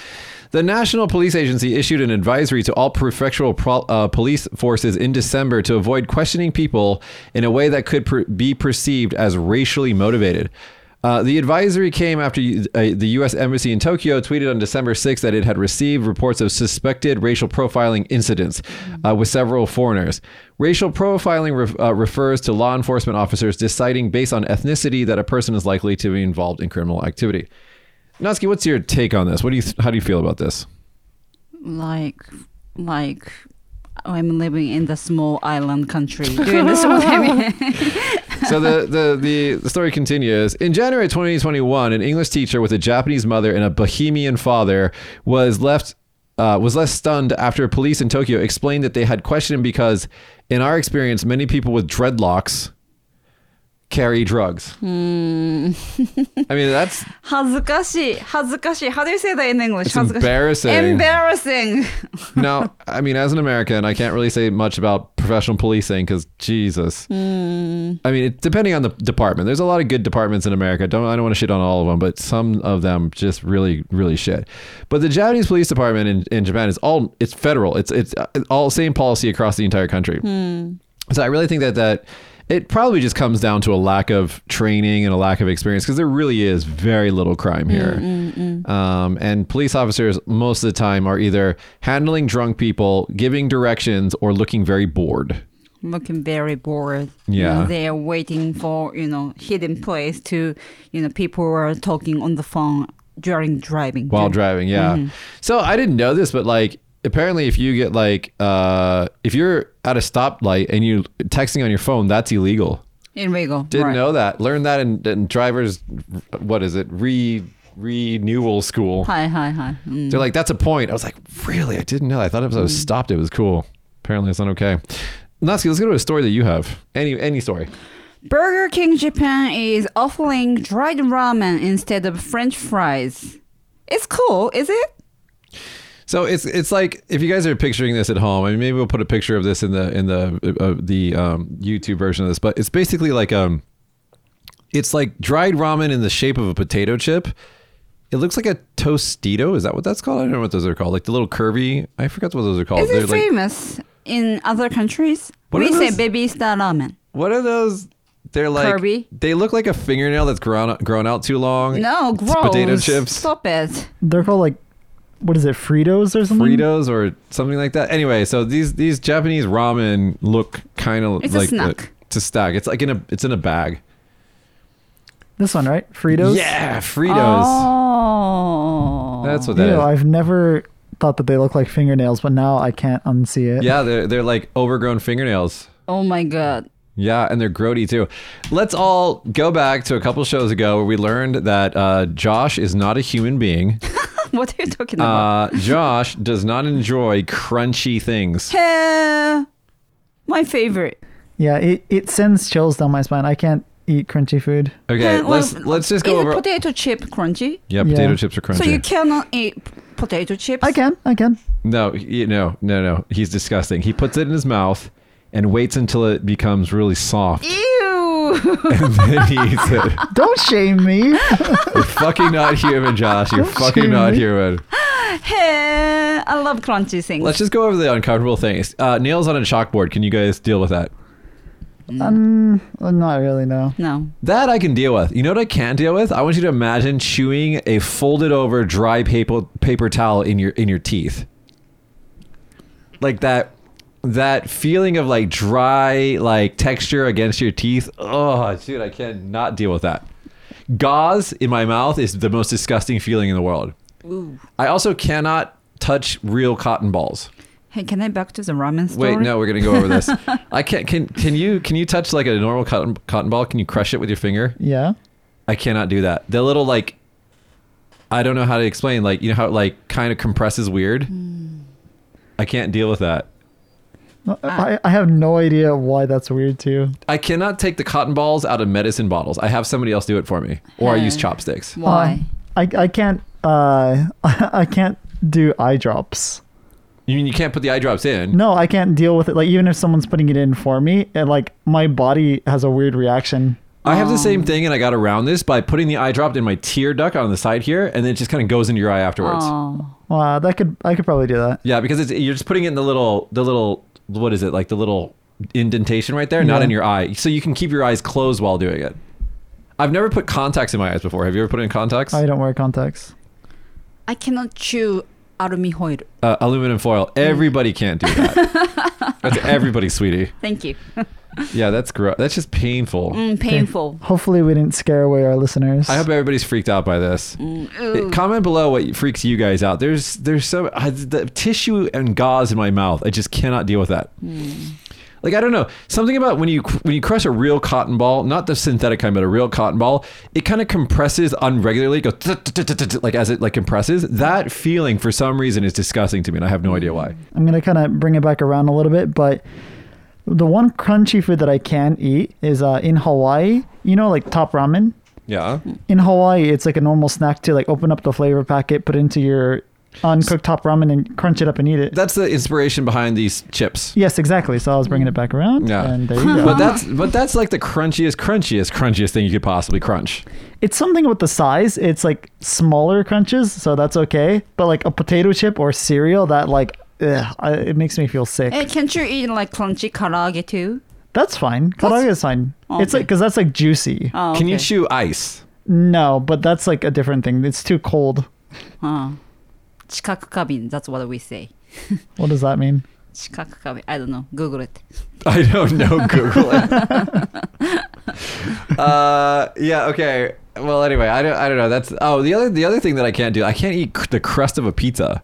The National Police Agency issued an advisory to all prefectural pro- uh, police forces in December to avoid questioning people in a way that could per- be perceived as racially motivated. Uh, the advisory came after uh, the U.S. Embassy in Tokyo tweeted on December 6th that it had received reports of suspected racial profiling incidents uh, with several foreigners. Racial profiling ref- uh, refers to law enforcement officers deciding based on ethnicity that a person is likely to be involved in criminal activity. Natsuki, what's your take on this? What do you? How do you feel about this? like, like. I'm living in the small island country. Do you understand what so the, the, the, the story continues. In January 2021, an English teacher with a Japanese mother and a Bahamian father was left uh, was less stunned after police in Tokyo explained that they had questioned him because, in our experience, many people with dreadlocks carry drugs. I mean, that's 恥ずかしい。恥ずかしい。How do you say that in English? It's 恥ずかしい embarrassing. Embarrassing. now, I mean, as an American, I can't really say much about professional policing because Jesus. I mean, it, depending on the department, there's a lot of good departments in America. Don't I don't want to shit on all of them, but some of them just really, really shit. But the Japanese police department in, in Japan is all it's federal. It's it's uh, all same policy across the entire country. So I really think that that it probably just comes down to a lack of training and a lack of experience because there really is very little crime here. Mm, mm, mm. Um, and police officers most of the time are either handling drunk people, giving directions, or looking very bored. Looking very bored. You Yeah. know, they are waiting for, you know, hidden place to, you know, people who are talking on the phone during driving. while driving yeah mm-hmm. so i didn't know this but like apparently if you get like uh if you're at a stoplight and you texting on your phone that's illegal Illegal. didn't right. know that learned that in, in drivers what is it re renewal school Hi, hi, hi. Mm. they're like that's a point i was like really i didn't know i thought if i was stopped it was cool apparently it's not okay Natsuki, let's go to a story that you have any any story Burger King Japan is offering dried ramen instead of French fries. It's cool, is it? So it's it's like if you guys are picturing this at home, I mean, maybe we'll put a picture of this in the in the uh, the um, YouTube version of this, but it's basically like um, it's like dried ramen in the shape of a potato chip. It looks like a tostito. Is that what that's called? I don't know what those are called. Like the little curvy. I forgot what those are called. Is They're it like famous in other countries? What we are say baby star ramen. what are those? They're like Kirby? they look like a fingernail that's grown grown out too long. No, It's gross. potato chips. Stop it. They're called like, what is it, Fritos or something? Fritos or something like that. Anyway, so these these Japanese ramen look kind of It's a like snack. The, it's a stack. It's like in a it's in a bag. This one, right? Fritos. Yeah, Fritos. Oh. That's what Ew, that is. I've never thought that they look like fingernails, but now I can't unsee it. Yeah, they're they're like overgrown fingernails. Oh my god. Yeah, and they're grody too. Let's all go back to a couple shows ago where we learned that uh, Josh is not a human being. What are you talking about? Uh, Josh does not enjoy crunchy things. Heh. my favorite. Yeah, it, it sends chills down my spine. I can't eat crunchy food. Okay, Heh, let's well, let's just go is over. potato chip crunchy? yeah, potato Yeah. chips are crunchy. So you cannot eat potato chips? I can, I can. No, you, no, no, no. He's disgusting. He puts it in his mouth and waits until it becomes really soft, Ew. and then he eats it. Don't shame me. You're fucking not human, Josh. You're Don't fucking shame not me. human. Hey, I love crunchy things. Let's just go over the uncomfortable things. Uh, nails on a chalkboard. Can you guys deal with that? Um, not really. No. no. That I can deal with. You know what I can't deal with? I want you to imagine chewing a folded over dry paper paper towel in your in your teeth. Like that that feeling of like dry like texture against your teeth. Oh, dude, I cannot deal with that. Gauze in my mouth is the most disgusting feeling in the world. Ooh. I also cannot touch real cotton balls. Hey, can I back to the ramen story? Wait, no, we're gonna go over this. I can't. Can can you can you touch like a normal cotton cotton ball? Can you crush it with your finger? Yeah. I cannot do that. The little like I don't know how to explain. Like you know how it like kind of compresses weird. Hmm. I can't deal with that. I, I have no idea why that's weird too. I cannot take the cotton balls out of medicine bottles. I have somebody else do it for me, or I use chopsticks. Why? Um, I I can't uh I can't do eye drops. You mean you can't put the eye drops in? No, I can't deal with it. Like even if someone's putting it in for me, and like my body has a weird reaction. I have the same thing, and I got around this by putting the eye drop in my tear duct on the side here, and then it just kind of goes into your eye afterwards. Oh. Wow, that could I could probably do that. Yeah, because it's you're just putting it in the little the little what is it like the little indentation right there, not Yeah. in your eye, so you can keep your eyes closed while doing it. I've never put contacts in my eyes before. Have you ever put in contacts? I don't wear contacts. I cannot chew alumi foil. uh, aluminum foil. Everybody can't do that. that's everybody, sweetie. Thank you. Yeah, that's gross. That's just painful. Mm, painful. Hopefully, we didn't scare away our listeners. I hope everybody's freaked out by this. Ooh. Uh, Comment below what freaks you guys out. There's there's so uh, the tissue and gauze in my mouth. I just cannot deal with that. Like I don't know something about when you when you crush a real cotton ball, not the synthetic kind, but a real cotton ball. It kind of compresses unregularly, goes like as it like compresses. That feeling for some reason is disgusting to me, and I have no idea why. I'm gonna kind of bring it back around a little bit, but the one crunchy food that I can eat is uh, in Hawaii. You know, like top ramen. Yeah. In Hawaii, it's like a normal snack to like open up the flavor packet, put into your uncooked top ramen, and crunch it up and eat it. That's the inspiration behind these chips. yes, exactly. So I was bringing it back around. Yeah. and there you go. But that's but that's like the crunchiest, crunchiest, crunchiest thing you could possibly crunch. it's something with the size. It's like smaller crunches, so that's okay. But like a potato chip or cereal, that like ugh, I, it makes me feel sick. Hey, can't you eat like crunchy karaage too? That's fine. Karaage is fine. Oh, It's like because that's like juicy. Oh, Can you okay. chew ice? No, but that's like a different thing. It's too cold. Huh. Chikaku that's what we say. what does that mean? Chikaku I don't know. Google it. I don't know. Google it. uh, yeah, okay. Well, anyway, I don't, I don't know. That's oh, the other the other thing that I can't do, I can't eat the crust of a pizza.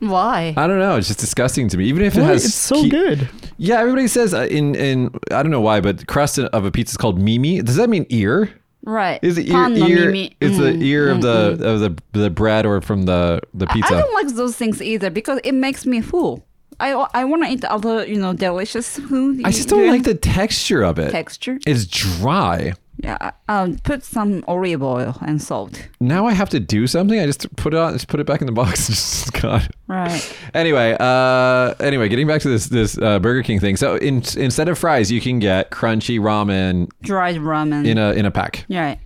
Why? I don't know. It's just disgusting to me. Even if it what? has, it's so good. Yeah, everybody says uh, in in I don't know why, but crust of a pizza is called mimi. Does that mean ear? Right. Is it ear, ear It's the mm, ear of mm, the mm. of the the bread or from the the pizza. I, I, don't like those things either because it makes me full. I, I want to eat other you know delicious food. I just don't like the texture of it. Texture. It's dry. Yeah, um, put some olive oil and salt. Now I have to do something. I just put it on, just put it back in the box. God. Right. Anyway, uh, anyway, getting back to this this uh, Burger King thing. So in, instead of fries, you can get crunchy ramen Dried ramen. in a in a pack. Yeah. Right.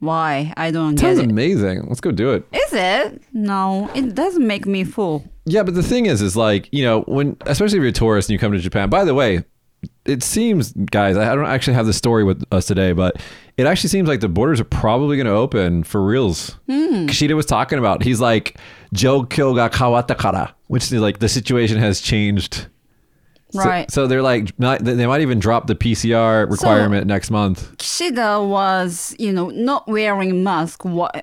Why? I don't Sounds get it. amazing. Let's go do it. Is it? No, it doesn't make me full. Yeah, but the thing is, is like you know when, especially if you're a tourist and you come to Japan. By the way, it seems, guys, I don't actually have the story with us today, but it actually seems like the borders are probably going to open for reals. Hmm. Kishida was talking about. He's like, "Joukyo ga kawatta kara," which is like the situation has changed. So- Right. So, they're like, not, they might even drop the PCR requirement next month. Kishida was, you know, not wearing mask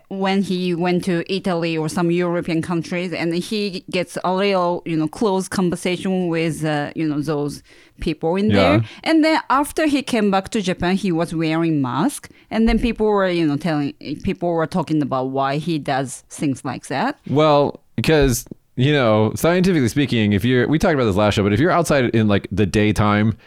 when he went to Italy or some European countries, and he gets a real, you know, close conversation with, uh, you know, those people in Yeah. there. And then after he came back to Japan, he was wearing mask, and then people were, you know, telling people were talking about why he does things like that. Well, because you know, scientifically speaking, if you're we talked about this last show, but if you're outside in like the daytime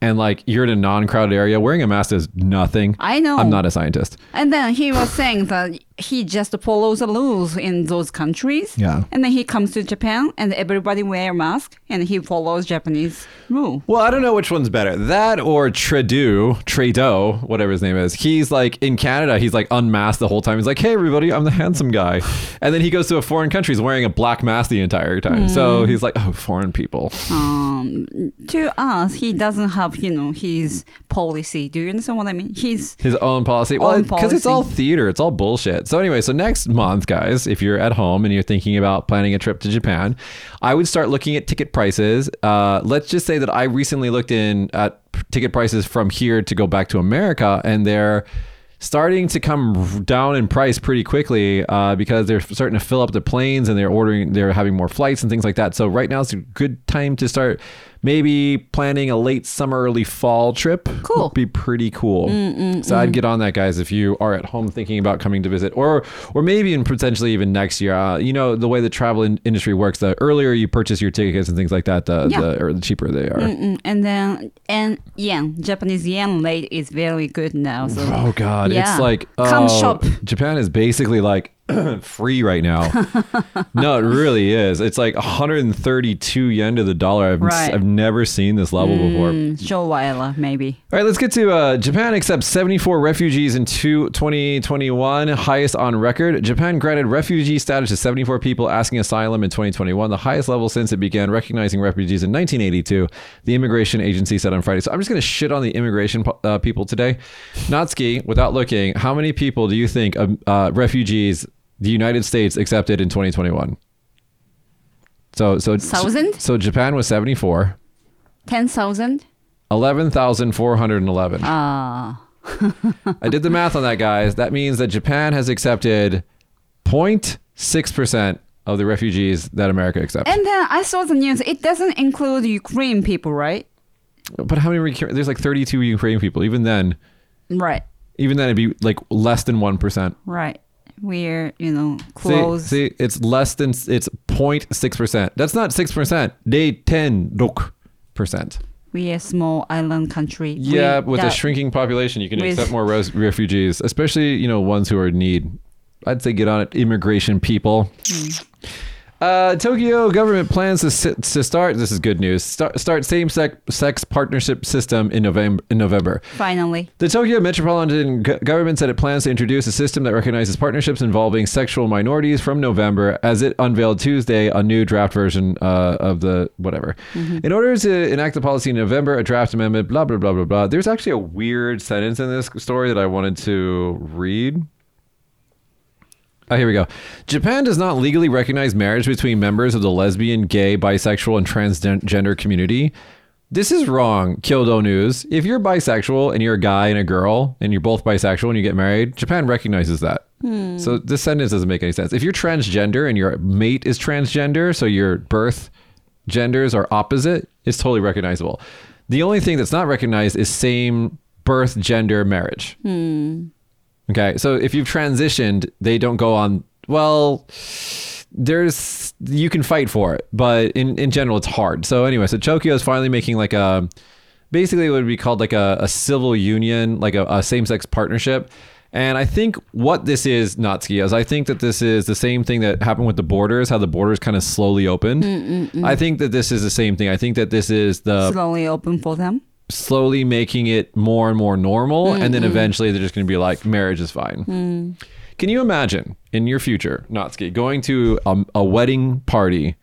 and like you're in a non-crowded area, wearing a mask does nothing. I know. I'm not a scientist. And then he was saying that he just follows the rules in those countries. Yeah. And then he comes to Japan and everybody wear mask and he follows Japanese rule. Well, I don't know which one's better. That or Trudeau, Trudeau, whatever his name is. He's like in Canada, he's like unmasked the whole time. He's like, hey, everybody, I'm the handsome guy. And then he goes to a foreign country, he's wearing a black mask the entire time. So Hmm. he's like, oh, foreign people. Um, to us, he doesn't have, you know, his policy. Do you understand what I mean? He's His own policy. Well, because it's all theater. It's all bullshit. So anyway, so next month, guys, if you're at home and you're thinking about planning a trip to Japan, I would start looking at ticket prices. Uh, let's just say that I recently looked in at ticket prices from here to go back to America, and they're starting to come down in price pretty quickly uh, because they're starting to fill up the planes and they're ordering, they're having more flights and things like that. So right now it's a good time to start maybe planning a late summer, early fall trip. Cool. Would be pretty cool. so I'd get on that, guys, if you are at home thinking about coming to visit, or or maybe and potentially even next year. Uh, you know the way the travel in- industry works. The earlier you purchase your tickets and things like that, the, Yeah. the or the cheaper they are. Mm, and then and yen Japanese yen rate is very good now. So Oh God, Yeah. it's like Come oh, shop. Japan is basically like free right now. no, it really is. It's like 132 yen to the dollar. I've Right. I've never seen this level before. mm, Showaila maybe. All right, let's get to uh, Japan accepts 74 refugees in two, 2021, highest on record. Japan granted refugee status to 74 people asking asylum in 2021, the highest level since it began recognizing refugees in 1982, the immigration agency said on Friday. So I'm just going to shit on the immigration uh, people today. Natsuki, without looking, how many people do you think um, uh, refugees the United States accepted in 2021? So, so, Thousand? so Japan was 74, Ten thousand. 11,411. Ah. I did the math on that, guys. That means that Japan has accepted 0.6% of the refugees that America accepts. And then I saw the news. It doesn't include Ukraine people, right? but how many? Re- there's like 32 Ukrainian people. Even then, Right. even then, it'd be like less than 1%. Right. We're you know See, close. see, it's less than, it's 0.6%. That's not 6%. They 10 percent. we are a small island country. Yeah, We- with a shrinking population, you can with- accept more res- refugees, especially you know ones who are in need. I'd say get on it, immigration people. Hmm. Uh, Tokyo government plans to, to start. This is good news. Start, start same sex, sex partnership system in November. In November, Finally. the Tokyo Metropolitan Government said it plans to introduce a system that recognizes partnerships involving sexual minorities from November, as it unveiled Tuesday a new draft version uh, of the whatever. In order to enact the policy in November, a draft amendment, blah blah blah blah blah. There's actually a weird sentence in this story that I wanted to read. Oh, here we go. Japan does not legally recognize marriage between members of the lesbian, gay, bisexual, and transgender community. This is wrong, Kyodo News. If you're bisexual and you're a guy and a girl and you're both bisexual and you get married, Japan recognizes that. Hmm. So this sentence doesn't make any sense. If you're transgender and your mate is transgender, so your birth genders are opposite, it's totally recognizable. The only thing that's not recognized is same birth gender marriage. Hmm. Okay, so if you've transitioned, they don't go on. Well, there's you can fight for it, but in in general, it's hard. So anyway, so Tokyo is finally making like a basically what would be called like a, a civil union, like a, a same sex partnership. And I think what this is, Natsuki, is I think that this is the same thing that happened with the borders, how the borders kind of slowly opened. Mm, mm, mm. I think that this is the same thing. I think that this is the slowly open for them. Slowly making it more and more normal and then mm-hmm. eventually they're just going to be like marriage is fine. Hmm. Can you imagine in your future natsuki going to a, a wedding party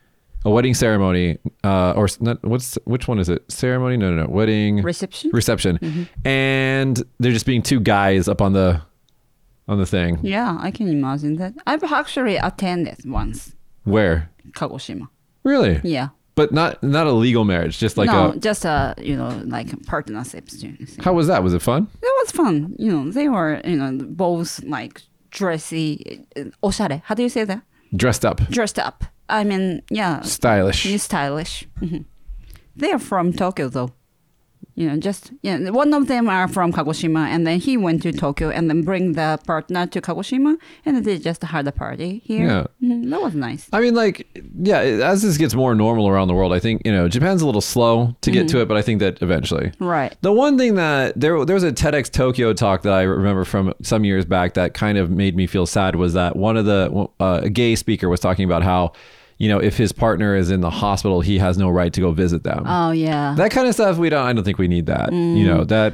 a wedding ceremony uh, or not, what's which one is it? Ceremony? No no no. Wedding Reception? reception. Mm-hmm. And there just being two guys up on the on the thing. Yeah, I can imagine that. I've actually attended once, where? Kagoshima. really? Yeah. But not not a legal marriage just like no, a just a you know like partnerships. you know, thing. how was that was it fun It was fun. You know, they were you know both like dressy, uh, oshare. How do you say that? dressed up Dressed up. I mean, yeah, stylish stylish. hmm They are from Tokyo though. You know, just yeah. One of them are from Kagoshima, and then he went to Tokyo, and then bring the partner to Kagoshima, and they just had a party here. Yeah. Mhm, that was nice. I mean, like, yeah, as this gets more normal around the world, I think, you know, Japan's a little slow to get to it, but I think that eventually. Right. The one thing that there there was a TEDx Tokyo talk that I remember from some years back that kind of made me feel sad was that one of the uh, a gay speaker was talking about how you know if his partner is in the hospital he has no right to go visit them. Oh yeah. that kind of stuff we don't I don't think we need that. You know mm. that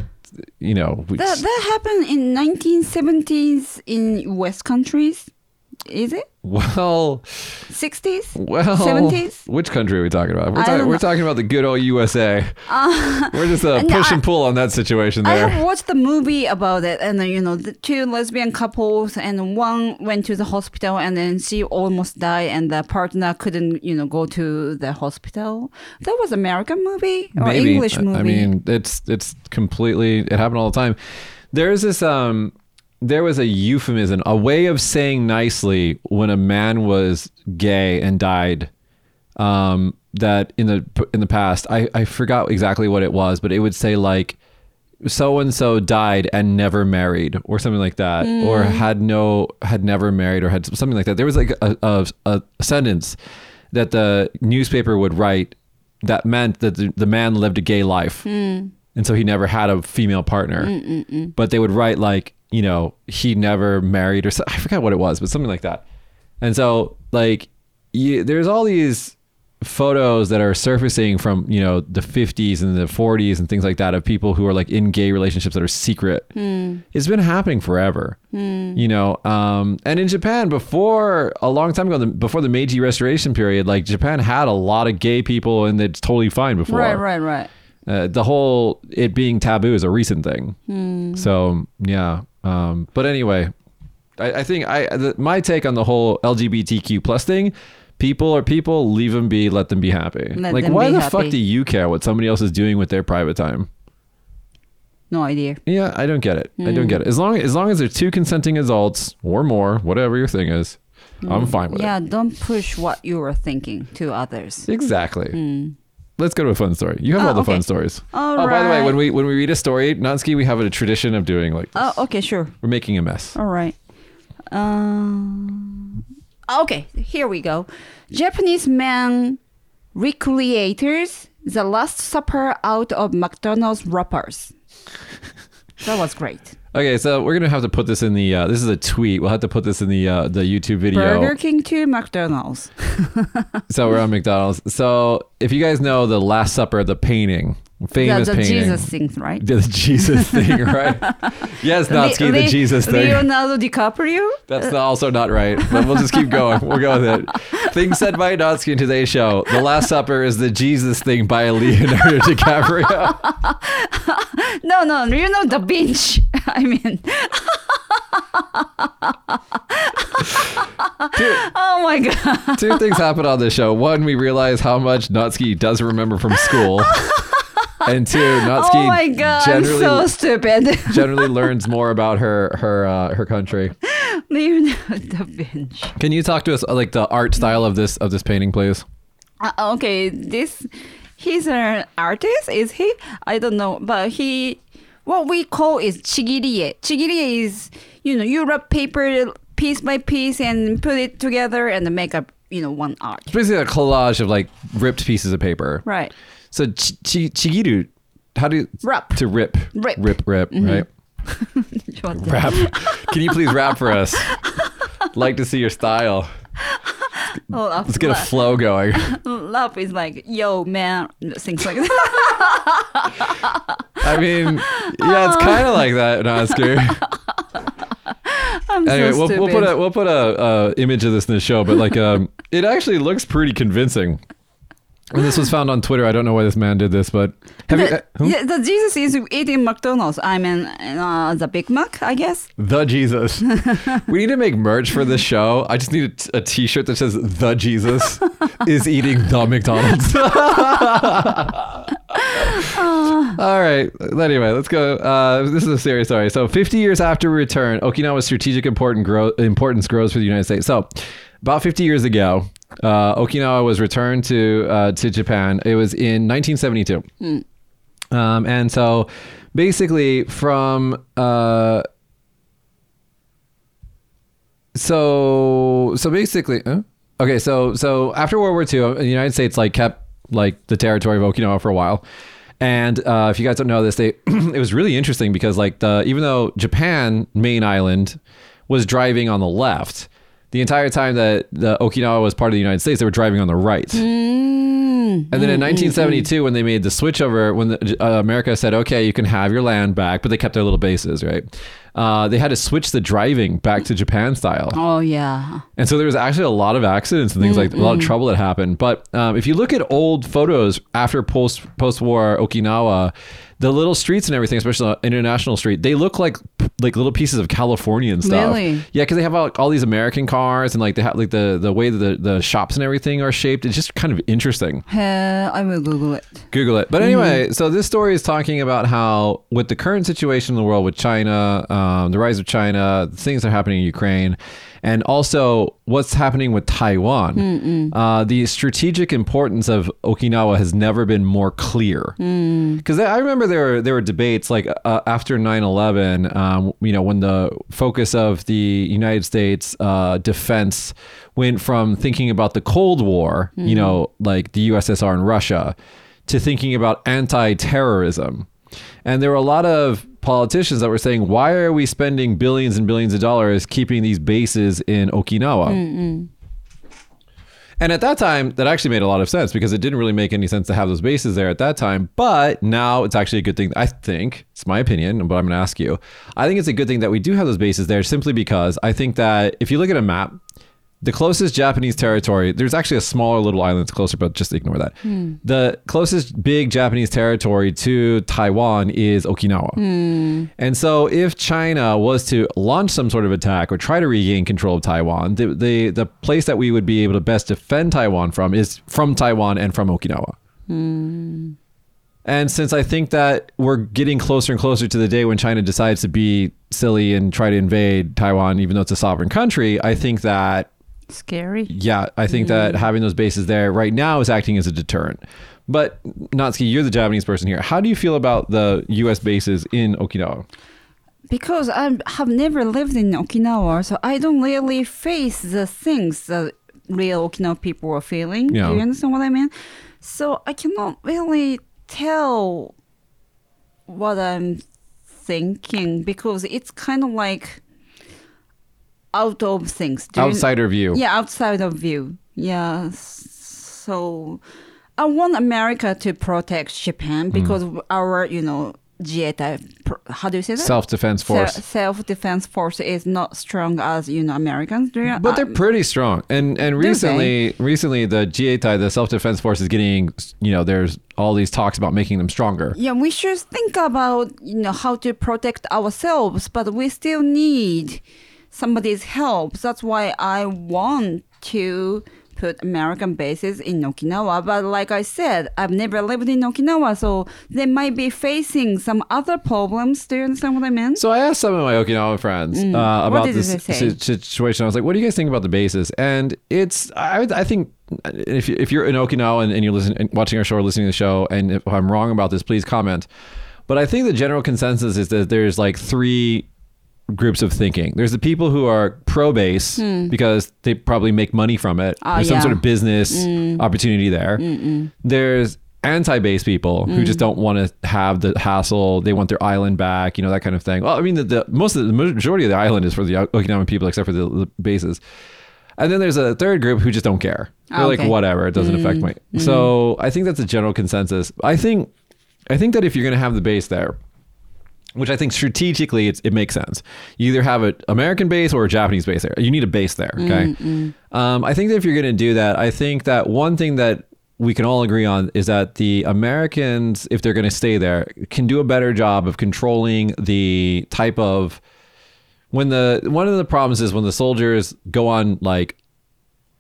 you know we, That that happened in 1970s in West countries. Is it well 60s? well 70s? which country are we talking about? We're, talking we're talking about the good old USA. we're just uh, and push I- and pull on that situation there. I have watched the movie about it, and you know the two lesbian couples, and one went to the hospital, and then she almost died, and the partner couldn't, you know, go to the hospital. That was American movie or Maybe. English movie. I mean, it's it's completely it happened all the time. There's this um there was a euphemism, a way of saying nicely when a man was gay and died. Um, that in the in the past, I I forgot exactly what it was, but it would say like so and so died and never married or something like that or had no had never married or had something like that. There was like a, a, a sentence that the newspaper would write that meant that the, the man lived a gay life. And so he never had a female partner. But they would write like you know he never married or so, i forgot what it was but something like that. And so like you, there's all these photos that are surfacing from you know the 50s and the 40s and things like that of people who are like in gay relationships that are secret. It's been happening forever. You know um and in japan before a long time ago the, before the meiji restoration period like japan had a lot of gay people and it's totally fine before. Right, right, right. uh, the whole it being taboo is a recent thing. So yeah. Um, but anyway, I, I think I the, my take on the whole LGBTQ plus thing. People are people. Leave them be. Let them be happy. Let like, why the happy. fuck do you care what somebody else is doing with their private time? No idea. Yeah, I don't get it. I Hmm. don't get it. As long as long as they're two consenting adults or more, whatever your thing is, I'm fine with it. Yeah, don't push what you are thinking to others. Exactly. Let's go to a fun story. You have Oh, all the okay. fun stories. All oh, by the way, when we when we read a story, Natsuki, we have a tradition of doing like this. Oh, okay, sure. We're making a mess. All right. Um, okay, here we go. Japanese man recreators the Last Supper out of McDonald's wrappers. That was great. Okay, so we're gonna have to put this in the. Uh, this is a tweet. We'll have to put this in the uh, the YouTube video. Burger King to McDonald's. So we're on McDonald's. So if you guys know the Last Supper, the painting, famous the, the painting, Jesus things, right? the Jesus thing, right? yes, Natsky, Le- the Le- Jesus thing. Leonardo DiCaprio. That's also not right, but we'll just keep going. We'll go with it. Things said by Natsky in today's show. The Last Supper is the Jesus thing by Leonardo DiCaprio. No, no, you know the Vinci. I mean, Two, oh my god. two things happen on this show. One, we realize how much Natsky does remember from school. And two, Natsky Oh my god, I'm generally so stupid. generally learns more about her her uh, her country. Leonardo da Vinci. Can you talk to us uh, like the art style of this of this painting, please? Uh, okay, this he's an artist, is he? I don't know, but he what we call is chigirie. Chigirie is you know you wrap paper piece by piece and put it together and make up you know one art. It's basically a collage of like ripped pieces of paper. Right. So chi- chi- chigiru, how do you Wrap. to rip Rip. rip rip right? Rap. Can you please rap for us? like to see your style. Oh, laugh, Let's get a flow going. laugh is like yo man things like that. I mean, yeah, it's kind of like that, Oscar. I'm Anyway, so we'll, stupid. we'll put a we'll put a uh, image of this in the show, but like um, it actually looks pretty convincing. And this was found on Twitter. I don't know why this man did this, but have you, uh, the, who? yeah, the Jesus is eating McDonald's. I mean, uh, the Big Mac, I guess. the Jesus. we need to make merch for this show. I just need a, t- a T-shirt that says "The Jesus is eating the McDonald's." All right. Anyway, let's go. Uh, this is a serious story. So, 50 years after return, Okinawa's strategic important grow- importance grows for the United States. So, about 50 years ago, uh, Okinawa was returned to uh, to Japan. It was in 1972. Um, and so basically from uh so so basically huh? okay so so after world war ii the united states like kept like the territory of okinawa for a while and uh, if you guys don't know this they it was really interesting because like the even though japan main island was driving on the left the entire time that the okinawa was part of the united states they were driving on the right. Mm. And then in mm, mm, 1972, when they made the switch over, when the, uh, America said, "Okay, you can have your land back," but they kept their little bases, right? Uh, they had to switch the driving back to Japan style, Oh yeah. and so there was actually a lot of accidents and things like a lot of trouble that happened. But um, if you look at old photos after post post war Okinawa, the little streets and everything, especially on International Street, they look like like little pieces of California and stuff. Really? Yeah, because they have all, all these American cars and like they have like the the way that the the shops and everything are shaped. It's just kind of interesting. Uh, I will Google it. Google it. But anyway, so this story is talking about how, with the current situation in the world with China, um, the rise of China, the things that are happening in Ukraine, and also what's happening with Taiwan, uh, the strategic importance of Okinawa has never been more clear. Because I remember there were there were debates like uh, after 9/11, um, you know, when the focus of the United States uh, defense went from thinking about the Cold War, you know, like the USSR and Russia, to thinking about anti-terrorism. And there were a lot of politicians that were saying, "Why are we spending billions and billions of dollars keeping these bases in Okinawa?" And at that time, that actually made a lot of sense because it didn't really make any sense to have those bases there at that time. But now it's actually a good thing. I think it's my opinion, but I'm going to ask you. I think it's a good thing that we do have those bases there simply because I think that if you look at a map, the closest Japanese territory, there's actually a smaller little island that's closer, but just ignore that. Hmm. The closest big Japanese territory to Taiwan is Okinawa. Hmm. And so if China was to launch some sort of attack or try to regain control of Taiwan, the, the, the place that we would be able to best defend Taiwan from is from Taiwan and from Okinawa. Hmm. And since I think that we're getting closer and closer to the day when China decides to be silly and try to invade Taiwan, even though it's a sovereign country, I think that Scary. yeah, I think that mm. having those bases there right now is acting as a deterrent. But Natsuki, you're the Japanese person here. How do you feel about the U.S. bases in Okinawa? Because I have never lived in Okinawa, so I don't really face the things that real Okinawa people are feeling. Yeah. Do you understand what I mean? So I cannot really tell what I'm thinking because it's kind of like out of things. Do you- Outsider view. yeah, outside of view. Yeah. So I want America to protect Japan Hmm. because our, you know, Jieitai, how do you say that? Self defense force. Self defense force is not strong as you know Americans do. but they're pretty strong. And and recently recently the GATI, the self defense force is getting you know, there's all these talks about making them stronger. yeah, we should think about you know how to protect ourselves, but we still need somebody's help. That's why I want to put American bases in Okinawa. But like I said, I've never lived in Okinawa, so they might be facing some other problems. Do you understand what I mean? So I asked some of my Okinawan friends uh, about this si- situation. I was like, "What do you guys think about the bases?" And it's I, I think if you, if you're in Okinawa and, and you're listening, watching our show or listening to the show, and if I'm wrong about this, please comment. But I think the general consensus is that there's like three groups of thinking. There's the people who are pro base because they probably make money from it. Hmm. Ah, there's some yeah. Hmm. sort of business opportunity there. There's anti-base people who Hmm. just don't want to have the hassle. They want their island back, you know, that kind of thing. Well, I mean, the, the most of the majority of the island is for the Okinawan people, except for the, the bases. And then there's a third group who just don't care. They're Ah, like, whatever, it doesn't affect me. So I think that's a general consensus. I think, I think that if you're going to have the base there, which I think strategically it's, it makes sense. You either have an American base or a Japanese base there. You need a base there. Okay. Um, I think that if you're going to do that, I think that one thing that we can all agree on is that the Americans, if they're going to stay there, can do a better job of controlling the type of when the one of the problems is when the soldiers go on like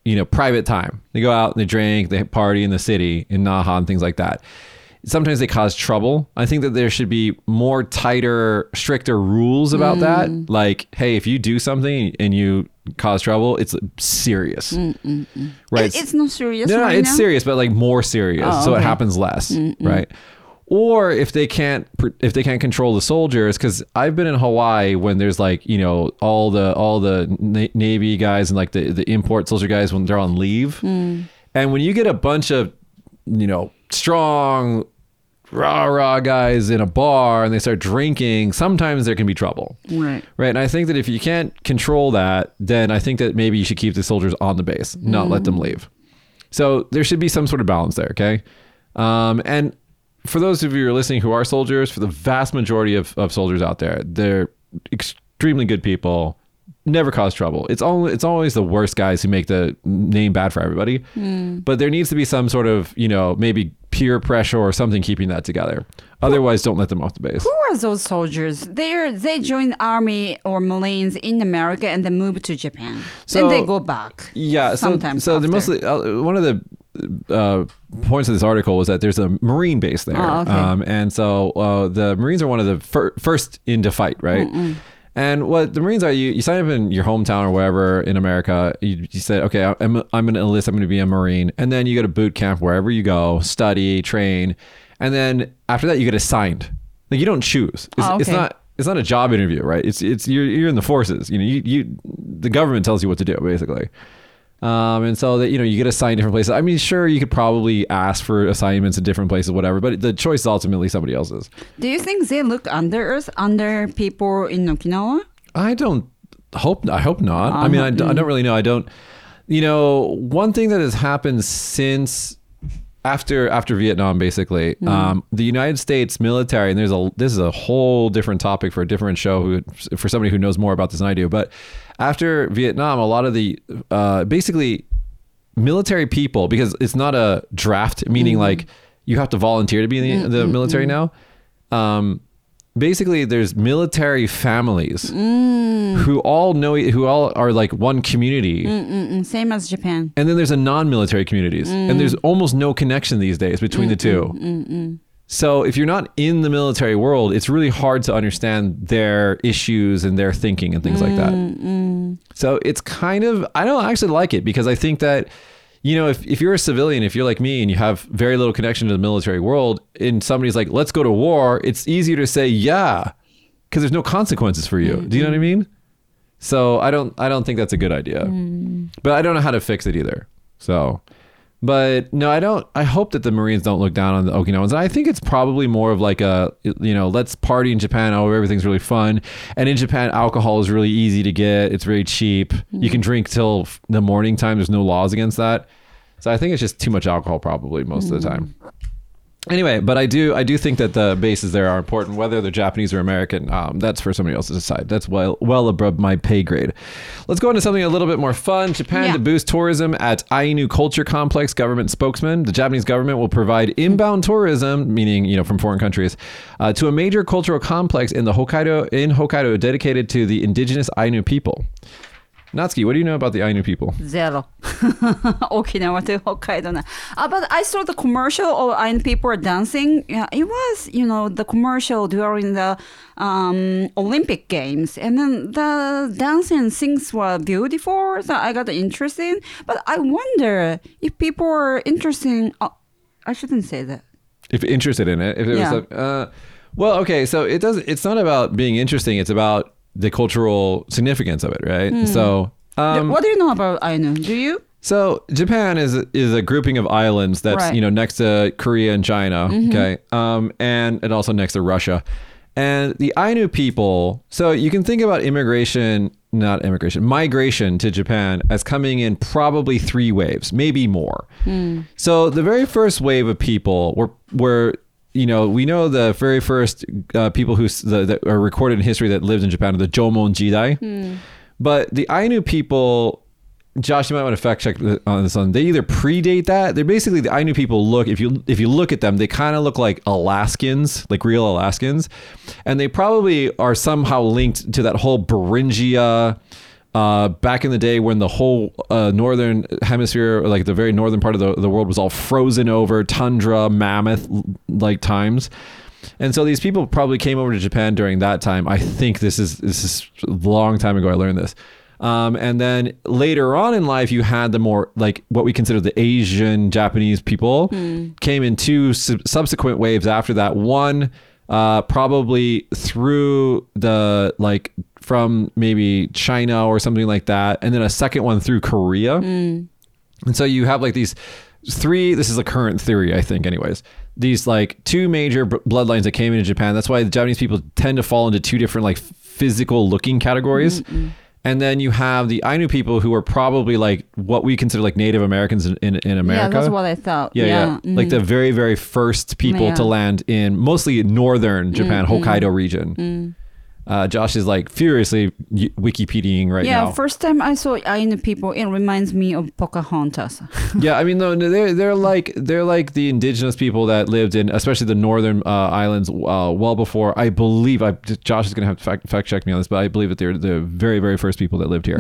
you know private time they go out and they drink they party in the city in naha and things like that sometimes they cause trouble. I think that there should be more tighter stricter rules about mm. that. Like hey if you do something and you cause trouble it's serious. Mm, mm, right. It- it's not serious no, no, right it's now. serious, but like more serious, Oh, so it happens less, right? or if they can't if they can't control the soldiers because i've been in hawaii when there's like you know all the all the na- navy guys and like the, the import soldier guys when they're on leave. And when you get a bunch of you know strong rah rah guys in a bar and they start drinking sometimes there can be trouble Right. Right. And I think that if you can't control that, then I think that maybe you should keep the soldiers on the base, not let them leave. So there should be some sort of balance there. Okay. Um, and for those of you who are listening who are soldiers, for the vast majority of, of soldiers out there, they're extremely good people, never cause trouble. It's only it's always the worst guys who make the name bad for everybody. But there needs to be some sort of, you know, maybe peer pressure or something keeping that together. Otherwise, don't let them off the base. Who are those soldiers? They're they join army or marines in America and then move to Japan. So- then they go back. Yeah, so sometimes. so they're mostly uh, one of the uh, points of this article was that there's a Marine base there, Oh, okay. um, and so uh, the Marines are one of the fir- first into fight, right? And what the Marines are, you, you sign up in your hometown or wherever in America. You, you say, okay, I'm I'm going to enlist. I'm going to be a Marine, and then you go to boot camp wherever you go, study, train, and then after that you get assigned. Like you don't choose. It's, Oh, it's not it's not a job interview, right? It's it's you're you're in the forces. You know, you you the government tells you what to do basically. Um, and so that you know you get assigned different places. I mean, sure, you could probably ask for assignments in different places, whatever. But the choice is ultimately somebody else's. Do you think they look under us, under people in Okinawa? I don't hope. I hope not. I mean, I don't really know. I don't. You know, one thing that has happened since after after Vietnam, basically, um, the United States military, and there's a this is a whole different topic for a different show. Who for somebody who knows more about this than I do, but after Vietnam, a lot of the uh, basically military people because it's not a draft meaning mm-hmm. like you have to volunteer to be in the, the mm-hmm. military mm-hmm. now. Um, basically there's military families mm. who all know who all are like one community. Mm-mm, same as Japan. and then there's a non-military communities. And there's mm. almost no connection these days between the 2 so if you're not in the military world it's really hard to understand their issues and their thinking and things like that mm-hmm. so it's kind of I don't actually like it because I think that you know if, if you're a civilian, if you're like me and you have very little connection to the military world, and somebody's like, let's go to war, it's easier to say yeah, because there's no consequences for you. Do you know what I mean? So I don't I don't think that's a good idea. Mm-hmm. But I don't know how to fix it either. So but no, I don't. I hope that the Marines don't look down on the Okinawans. And I think it's probably more of like a, you know, let's party in Japan. Oh, everything's really fun. And in Japan, alcohol is really easy to get. It's very cheap. You can drink till the morning time. There's no laws against that. So I think it's just too much alcohol probably most of the mm. time. Anyway, but I do I do think that the bases there are important, whether they're Japanese or American. Um, that's for somebody else to decide. That's well well above my pay grade. Let's go into something a little bit more fun. Japan Yeah. to boost tourism at Ainu Culture Complex. Government spokesman: The Japanese government will provide inbound tourism, meaning you know from foreign countries, uh, to a major cultural complex in the Hokkaido in Hokkaido dedicated to the indigenous Ainu people. Natsuki, what do you know about the Ainu people? Zero. Okinawa to Hokkaido. now. Uh, but I saw the commercial of Ainu people dancing. Yeah, it was, you know, the commercial during the um, Olympic Games. And then the dancing and things were beautiful. So I got interested. But I wonder if people are interested. Uh, I shouldn't say that. if interested in it if it Yeah. was a, uh, well okay so it does it's not about being interesting it's about the cultural significance of it right Hmm. so um what do you know about Ainu? Do you? so japan is is a grouping of islands that's Right. Mm-hmm. you know next to korea and china okay um and and also next to russia and the ainu people so you can think about immigration not immigration migration to japan as coming in probably three waves maybe more so the very first wave of people were were you know we know the very first uh, people who the, that are recorded in history that lived in Japan are the Jomon Jidai, but the Ainu people. Josh, you might want to fact check on this one. They either predate that. They're basically the Ainu people. Look if you if you look at them, they kind of look like Alaskans, like real Alaskans, and they probably are somehow linked to that whole Beringia uh, back in the day when the whole uh, northern hemisphere, like the very northern part of the, the world, was all frozen over, tundra, mammoth like times. And so these people probably came over to Japan during that time. I think this is this is a long time ago. I learned this. Um, and then later on in life, you had the more like what we consider the Asian Japanese people came in two sub- subsequent waves after that. One, uh, probably through the like from maybe China or something like that, and then a second one through Korea. And so you have like these three, this is a current theory, I think, anyways. These like two major b- bloodlines that came into Japan. That's why the Japanese people tend to fall into two different like physical looking categories. And then you have the Ainu people who are probably like what we consider like Native Americans in, in, in America. Yeah, that's what I thought. Yeah, yeah. mm. Like the very, very first people Yeah. to land in mostly northern Japan, Hokkaido region. Uh, Josh is like furiously Wikipediaing right now. yeah, first time I saw Ainu people, it reminds me of Pocahontas. yeah, I mean, no, they're they're like they're like the indigenous people that lived in, especially the northern uh, islands, uh, well before. I believe I Josh is gonna have to fact, fact check me on this, but I believe that they're the very very first people that lived here,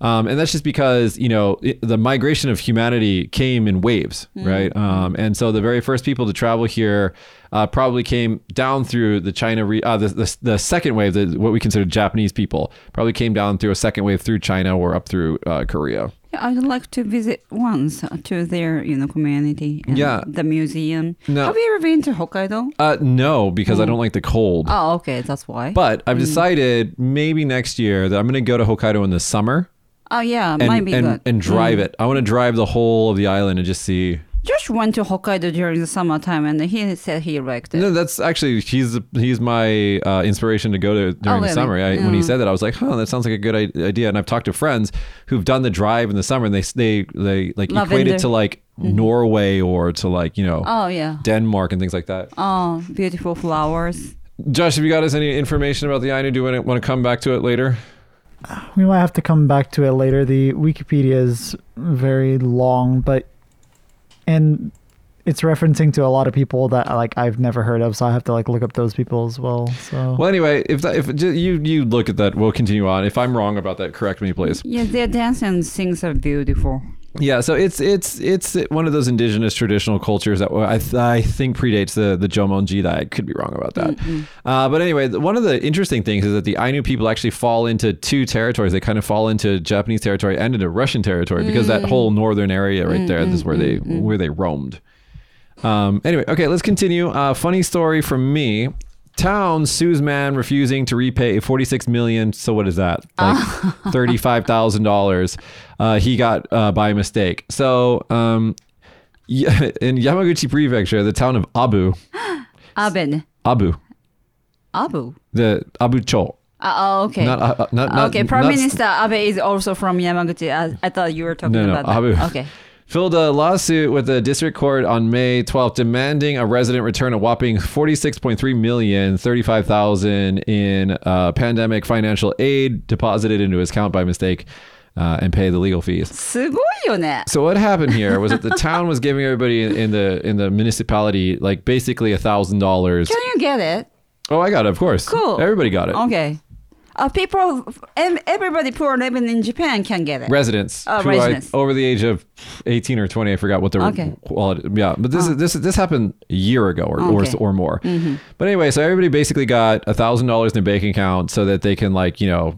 um, and that's just because you know it, the migration of humanity came in waves, right? Um, and so the very first people to travel here. Uh, probably came down through the China, re- uh, the, the the second wave, the, what we consider Japanese people, probably came down through a second wave through China or up through uh, Korea. Yeah, I'd like to visit once to their, you know, community. And Yeah. The museum. No. Have you ever been to Hokkaido? Uh, no, because I don't like the cold. Oh, okay, that's why. But I've decided maybe next year that I'm going to go to Hokkaido in the summer oh, yeah, and might be and, good. and drive it. I want to drive the whole of the island and just see. Josh went to Hokkaido during the summertime, and he said he liked it. No, that's actually he's he's my uh, inspiration to go to during the summer. I, When he said that, I was like, "Huh, that sounds like a good idea." And I've talked to friends who've done the drive in the summer, and they they they like equate it to like Norway or to like you know Oh, yeah. Denmark and things like that. Oh, beautiful flowers. Josh, have you got us any information about the Ainu? Do you want to come back to it later? We might have to come back to it later. The Wikipedia is very long, but and it's referencing to a lot of people that like I've never heard of, so I have to like look up those people as well. So Well, anyway, if that, if you you look at that, we'll continue on. If I'm wrong about that, correct me, please. Yeah, their dance and things are beautiful. Yeah, so it's it's it's one of those indigenous traditional cultures that I, th- I think predates the the Jomonji. That I could be wrong about that. Uh, but anyway, one of the interesting things is that the Ainu people actually fall into two territories. They kind of fall into Japanese territory and into Russian territory because that whole northern area right there is where they where they roamed. Um, anyway, okay, let's continue. Uh, funny story from me. Town sues man refusing to repay 46 million. So what is that? Like $35,000. Uh, he got uh, by mistake. So um, in Yamaguchi Prefecture, the town of Abu, Aben. Abu, Abu. the Abu Cho. Uh, oh, okay. Not, uh, uh, not, not, okay, Prime Minister Abe is also from Yamaguchi. I, I thought you were talking No, no, about that. Abu. Okay filed a lawsuit with the district court on May 12th, demanding a resident return a whopping 46.3 million, 35,000 in uh, pandemic financial aid deposited into his account by mistake. Uh, and pay the legal fees. So what happened here was that the town was giving everybody in the in the municipality like basically a thousand dollars. Can you get it? Oh, I got it, of course. Cool. Everybody got it. Okay. Uh, people, ev- everybody poor living in Japan can get it. residents, Oh, who residents. I, over the age of 18 or 20 i forgot what their Okay. quality yeah but this is this this happened a year ago or Okay. or, or more but anyway so everybody basically got a thousand dollars in their bank account so that they can like you know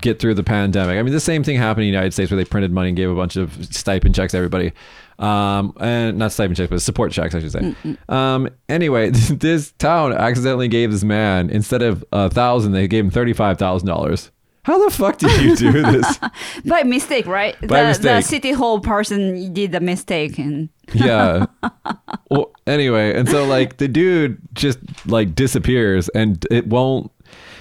get through the pandemic i mean the same thing happened in the united states where they printed money and gave a bunch of stipend checks to everybody um and not stipend checks but support checks i should say um anyway this town accidentally gave this man instead of a thousand they gave him $35000 how the fuck did you do this By mistake, right? By the, the city hall person did the mistake. and yeah. well, anyway, and so like the dude just like disappears and it won't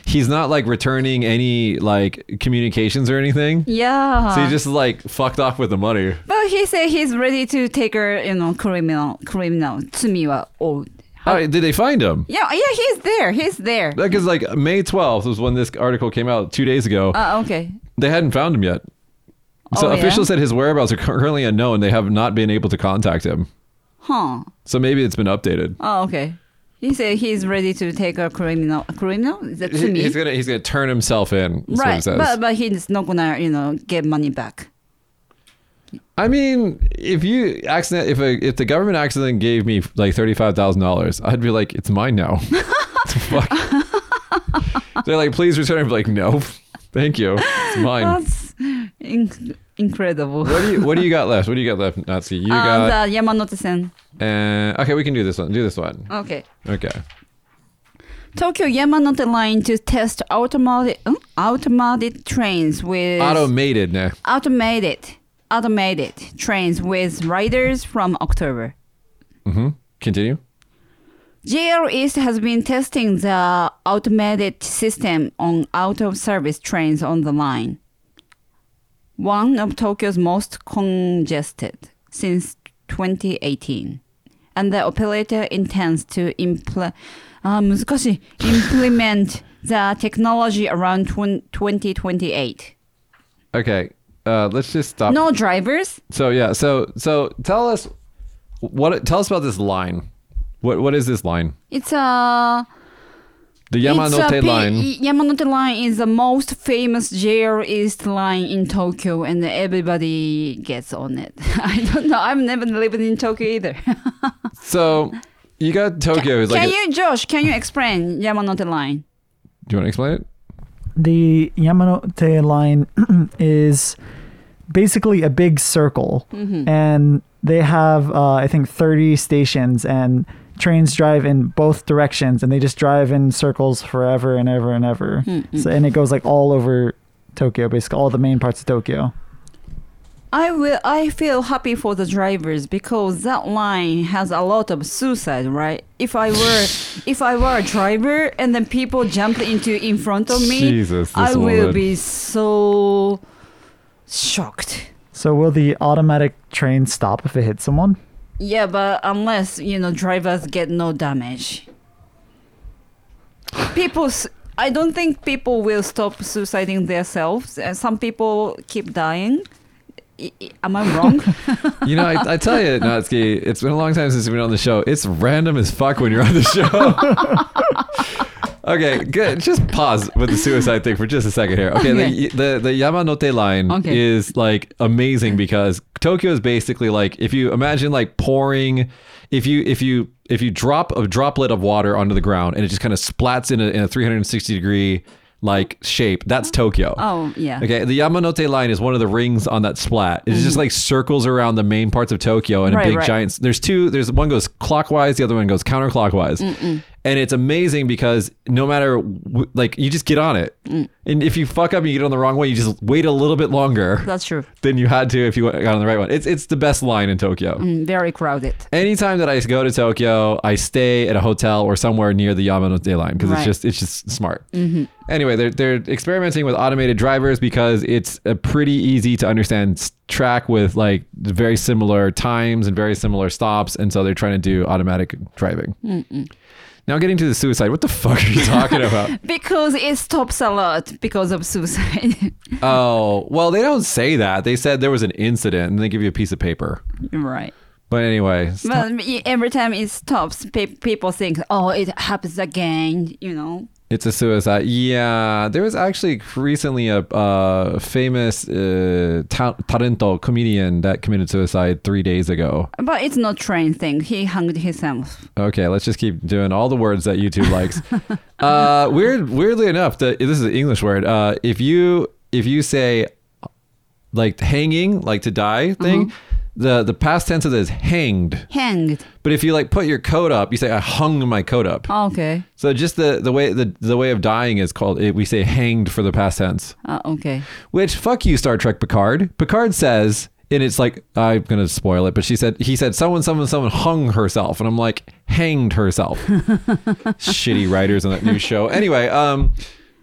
he's not like returning any like communications or anything. Yeah. So he just like fucked off with the money. but he said he's ready to take her, you know, criminal, criminal. 罪は負う. Oh, did they find him? Yeah, yeah, he's there. He's there. Because like May 12th was when this article came out two days ago. Uh, okay. they hadn't found him yet. So Oh, yeah? officials said his whereabouts are currently unknown. They have not been able to contact him. Huh. So maybe it's been updated. Oh, okay. He said he's ready to take a criminal. Criminal? Is that to me? He's gonna he's gonna turn himself in. That's what it right, but but he's not gonna you know get money back. I mean, if you accident, if a, if the government accidentally gave me like thirty five thousand dollars, I'd be like, it's mine now. Fuck. They're like, please return. I'm like, no, thank you, it's mine. That's incredible. What do you What do you got left? What do you got left, Natsuki? You Uh, got. the Yamanote-sen. Uh, okay, we can do this one. Do this one. Okay. Okay. Tokyo Yamanote Line to test automated uh, automated trains with Automated. Automated automated trains with riders from October. Mm-hmm. Continue. JR East has been testing the automated system on out of service trains on the line One of Tokyo's most congested since 2018. And the operator intends to impl- あー難しい implement the technology around 20- 2028. Okay. Uh, let's just stop. No drivers? So yeah. So so tell us what. Tell us about this line. What What is this line? It's a the It's a Yamanote P- line. Yamanote line is the most famous JR East line in Tokyo, and everybody gets on it. I don't know. I've never lived in Tokyo either. So you got Tokyo. is like can a- you, Josh? Can you explain Yamanote line? do you want to explain it? The Yamanote line is basically a big circle, Mm-hmm. and they have uh, I think 30 stations, and trains drive in both directions, and they just drive in circles forever and ever and ever. So, and it goes like all over Tokyo, basically all the main parts of Tokyo. I will. I feel happy for the drivers because that line has a lot of suicide, right? If I were, if I were a driver and then people jumped into in front of me, Jesus, this I will be so shocked. So, will the automatic train stop if it hits someone? Yeah, but unless you know drivers get no damage, people. I don't think people will stop suiciding themselves. And some people keep dying. I- I- Am I wrong? You know, I, I tell you, Natsuki, it's been a long time since you've been on the show. It's random as fuck when you're on the show. okay, good. Just pause with the suicide thing for just a second here. Okay, Okay. The, the the Yamanote line Okay. is like amazing because Tokyo is basically like if you imagine like pouring, if you if you if you drop a droplet of water onto the ground and it just kind of splats in a, in a 360 degree like shape, that's Tokyo. oh yeah. Okay, the Yamanote line is one of the rings on that splat. It's just like circles around the main parts of Tokyo and Mm-hmm. Right, a big right. giant. There's two. There's one goes clockwise, the other one goes counterclockwise, and it's amazing because no matter like you just get on it, Mm. and if you fuck up and you get on the wrong way, you just wait a little bit longer That's true. than you had to if you got on the right one. It's it's the best line in Tokyo. Mm, very crowded. Anytime that I go to Tokyo, I stay at a hotel or somewhere near the Yamanote line because it's just it's just smart. Anyway, they're they're experimenting with automated drivers because it's a pretty easy to understand track with like very similar times and very similar stops, and so they're trying to do automatic driving. Now, getting to the suicide, what the fuck are you talking about? Because it stops a lot because of suicide. oh, well, they don't say that. They said there was an incident, and they give you a piece of paper. right. But anyway, But every time it stops, pe- people think, "Oh, it happens again." You know. It's a suicide. Yeah, there was actually recently a uh, famous uh, ta- talento comedian that committed suicide three days ago. But it's not train thing. He hung himself. Okay, let's just keep doing all the words that YouTube likes. uh, weird, weirdly enough, the, this is an English word. Uh, if you if you say like hanging, like to die thing, the the past tense of this is hanged. Hanged. But if you like put your coat up, you say I hung my coat up. Okay. So just the the way the the way of dying is called. We say hanged for the past tense. Uh, okay. Which fuck you, Star Trek Picard. Picard says, and it's like I'm gonna spoil it, but she said he said someone, someone, someone hung herself, and I'm like hanged herself. Shitty writers on that new show. Anyway, um,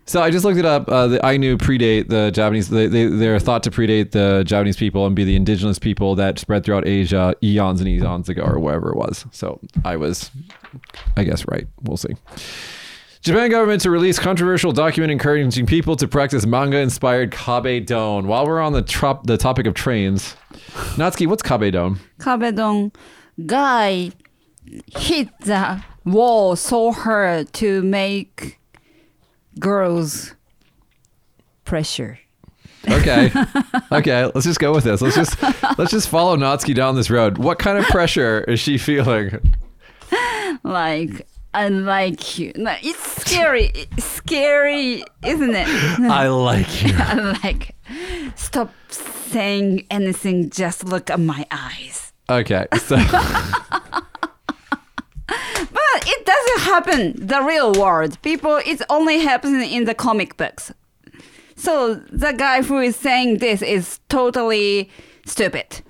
so I just looked it up. Uh, the Ainu predate the Japanese. They, they they're thought to predate the Japanese people and be the indigenous people that spread throughout Asia eons and eons ago, or wherever it was. So I was, I guess, right. We'll see. Japan government to release controversial document encouraging people to practice manga-inspired kabe don. While we're on the trop- the topic of trains, Natsuki, what's kabe don? Kabedon guy hit the wall so hard to make girls pressure. Okay, okay, let's just go with this. Let's just let's just follow Natsuki down this road. What kind of pressure is she feeling? Like I like you. No, it's scary. It's scary, isn't it? I like you. I like Stop saying anything. Just look at my eyes. Okay, so it doesn't happen in the real world. People, it only happens in the comic books. So the guy who is saying this is totally stupid.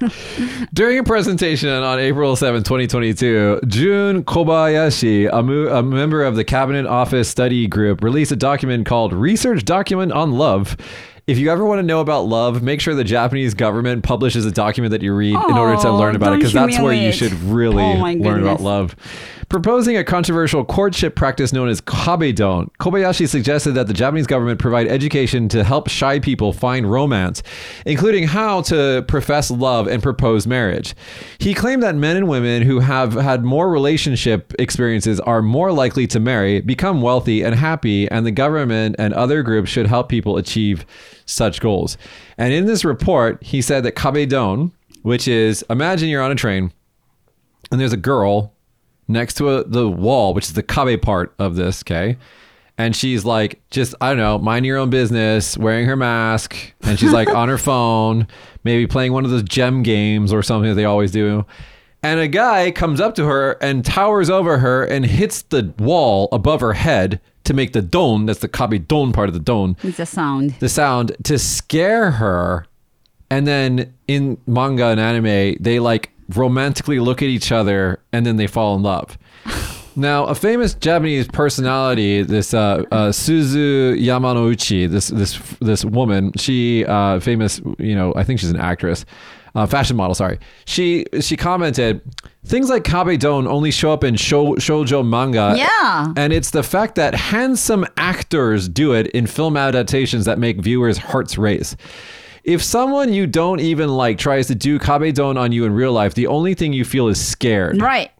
During a presentation on April 7, 2022, Jun Kobayashi, a, mo- a member of the Cabinet Office Study Group, released a document called Research Document on Love. If you ever want to know about love, make sure the Japanese government publishes a document that you read in order to Oh, learn about it, because that's where you should really Oh learn about love. Proposing a controversial courtship practice known as kabedon, Kobayashi suggested that the Japanese government provide education to help shy people find romance, including how to profess love and propose marriage. He claimed that men and women who have had more relationship experiences are more likely to marry, become wealthy and happy, and the government and other groups should help people achieve such goals. And in this report, he said that kabedon, which is imagine you're on a train and there's a girl next to a, the wall, which is the kabe part of this, okay? And she's like, just, I don't know, minding your own business, wearing her mask, and she's like on her phone, maybe playing one of those gem games or something that they always do. And a guy comes up to her and towers over her and hits the wall above her head to make the don, that's the kabe don part of the don, It's a sound. the sound to scare her. And then in manga and anime, they like romantically look at each other and then they fall in love. Now, a famous Japanese personality, this uh, uh, Suzu Yamanouchi, this this this woman, she uh, famous, you know, I think she's an actress, uh, fashion model. Sorry, she she commented, things like kabe don only show up in shou, shoujo manga. Yeah. and it's the fact that handsome actors do it in film adaptations that make viewers' hearts race. If someone you don't even like tries to do kabe don on you in real life, the only thing you feel is scared. Right.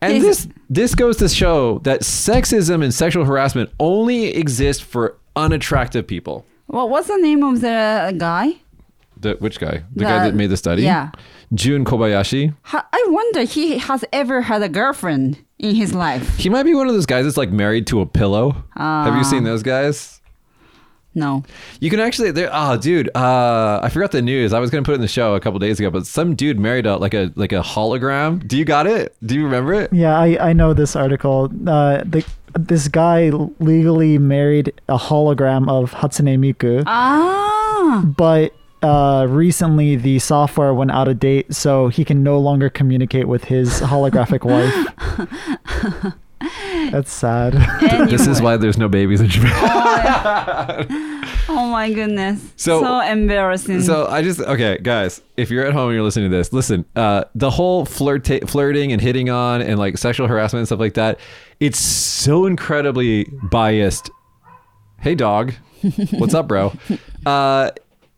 And Yes. this this goes to show that sexism and sexual harassment only exist for unattractive people. Well, what's the name of the guy? The, which guy? The, The- guy that made the study? yeah. Jun Kobayashi. I wonder he has ever had a girlfriend in his life. He might be one of those guys that's like married to a pillow. Have you Ah. seen those guys? No. You can actually there. Oh, dude, uh, I forgot the news. I was gonna put it in the show a couple days ago, but some dude married a like a like a hologram. Do you got it? Do you remember it? Yeah, I, I know this article. Uh, the, this guy legally married a hologram of Hatsune Miku, Ah. but uh, recently the software went out of date, so he can no longer communicate with his holographic wife. That's sad. This is why there's no babies in Japan. Oh my goodness. So- So, embarrassing. So I just okay, guys. If you're at home and you're listening to this, listen. Uh, the whole flirt flirting and hitting on and like sexual harassment and stuff like that, it's so incredibly biased. Hey, dog, what's up, bro? Uh,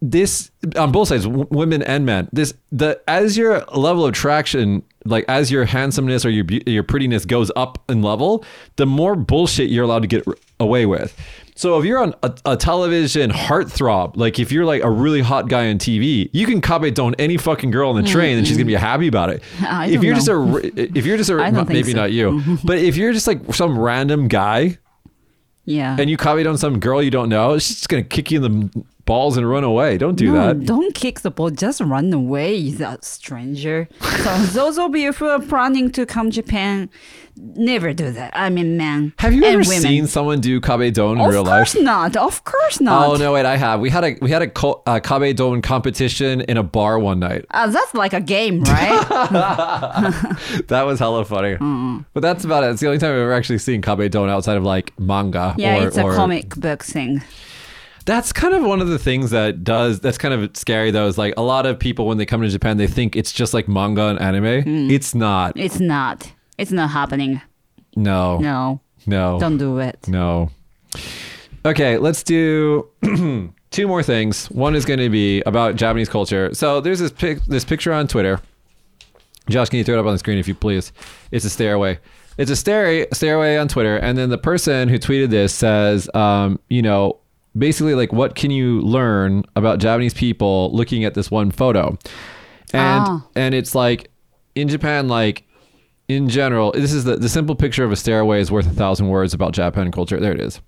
this on both sides, w- women and men. This the as your level of attraction, like as your handsomeness or your your prettiness goes up in level, the more bullshit you're allowed to get r- away with. So if you're on a, a television heartthrob, like if you're like a really hot guy on TV, you can kabe on any fucking girl on the train and she's gonna be happy about it. If you're just a if you're just a maybe so. not you, but if you're just like some random guy yeah. and you copied on some girl you don't know, she's just gonna kick you in the balls and run away. Don't do no, that. don't kick the ball. Just run away, that stranger. so those of you who are planning to come Japan, never do that. I mean, man. Have you ever women. seen someone do kabe don in Of real course life? not. Of course not. Oh no, wait, I have. We had a we had a ko- uh, kabe don competition in a bar one night. Uh, that's like a game, right? That was hella funny. But that's about it. It's the only time I've ever actually seen kabe don outside of like manga. yeah, or, it's a or- comic book thing. That's kind of one of the things that does. That's kind of scary though. Is like a lot of people when they come to Japan, they think it's just like manga and anime. Hmm. It's not. It's not. It's not happening. No. No, No. don't do it. No. Okay, let's do two more things. One is going to be about Japanese culture. So there's this pic- this picture on Twitter. Josh, can you throw it up on the screen if you please? It's a stairway. It's a stairway stairway on Twitter, and then the person who tweeted this says, um, you know, basically like, what can you learn about Japanese people looking at this one photo? And Ah. and it's like in Japan, like in general, this is the, the simple picture of a stairway is worth a thousand words about Japan culture. There it is.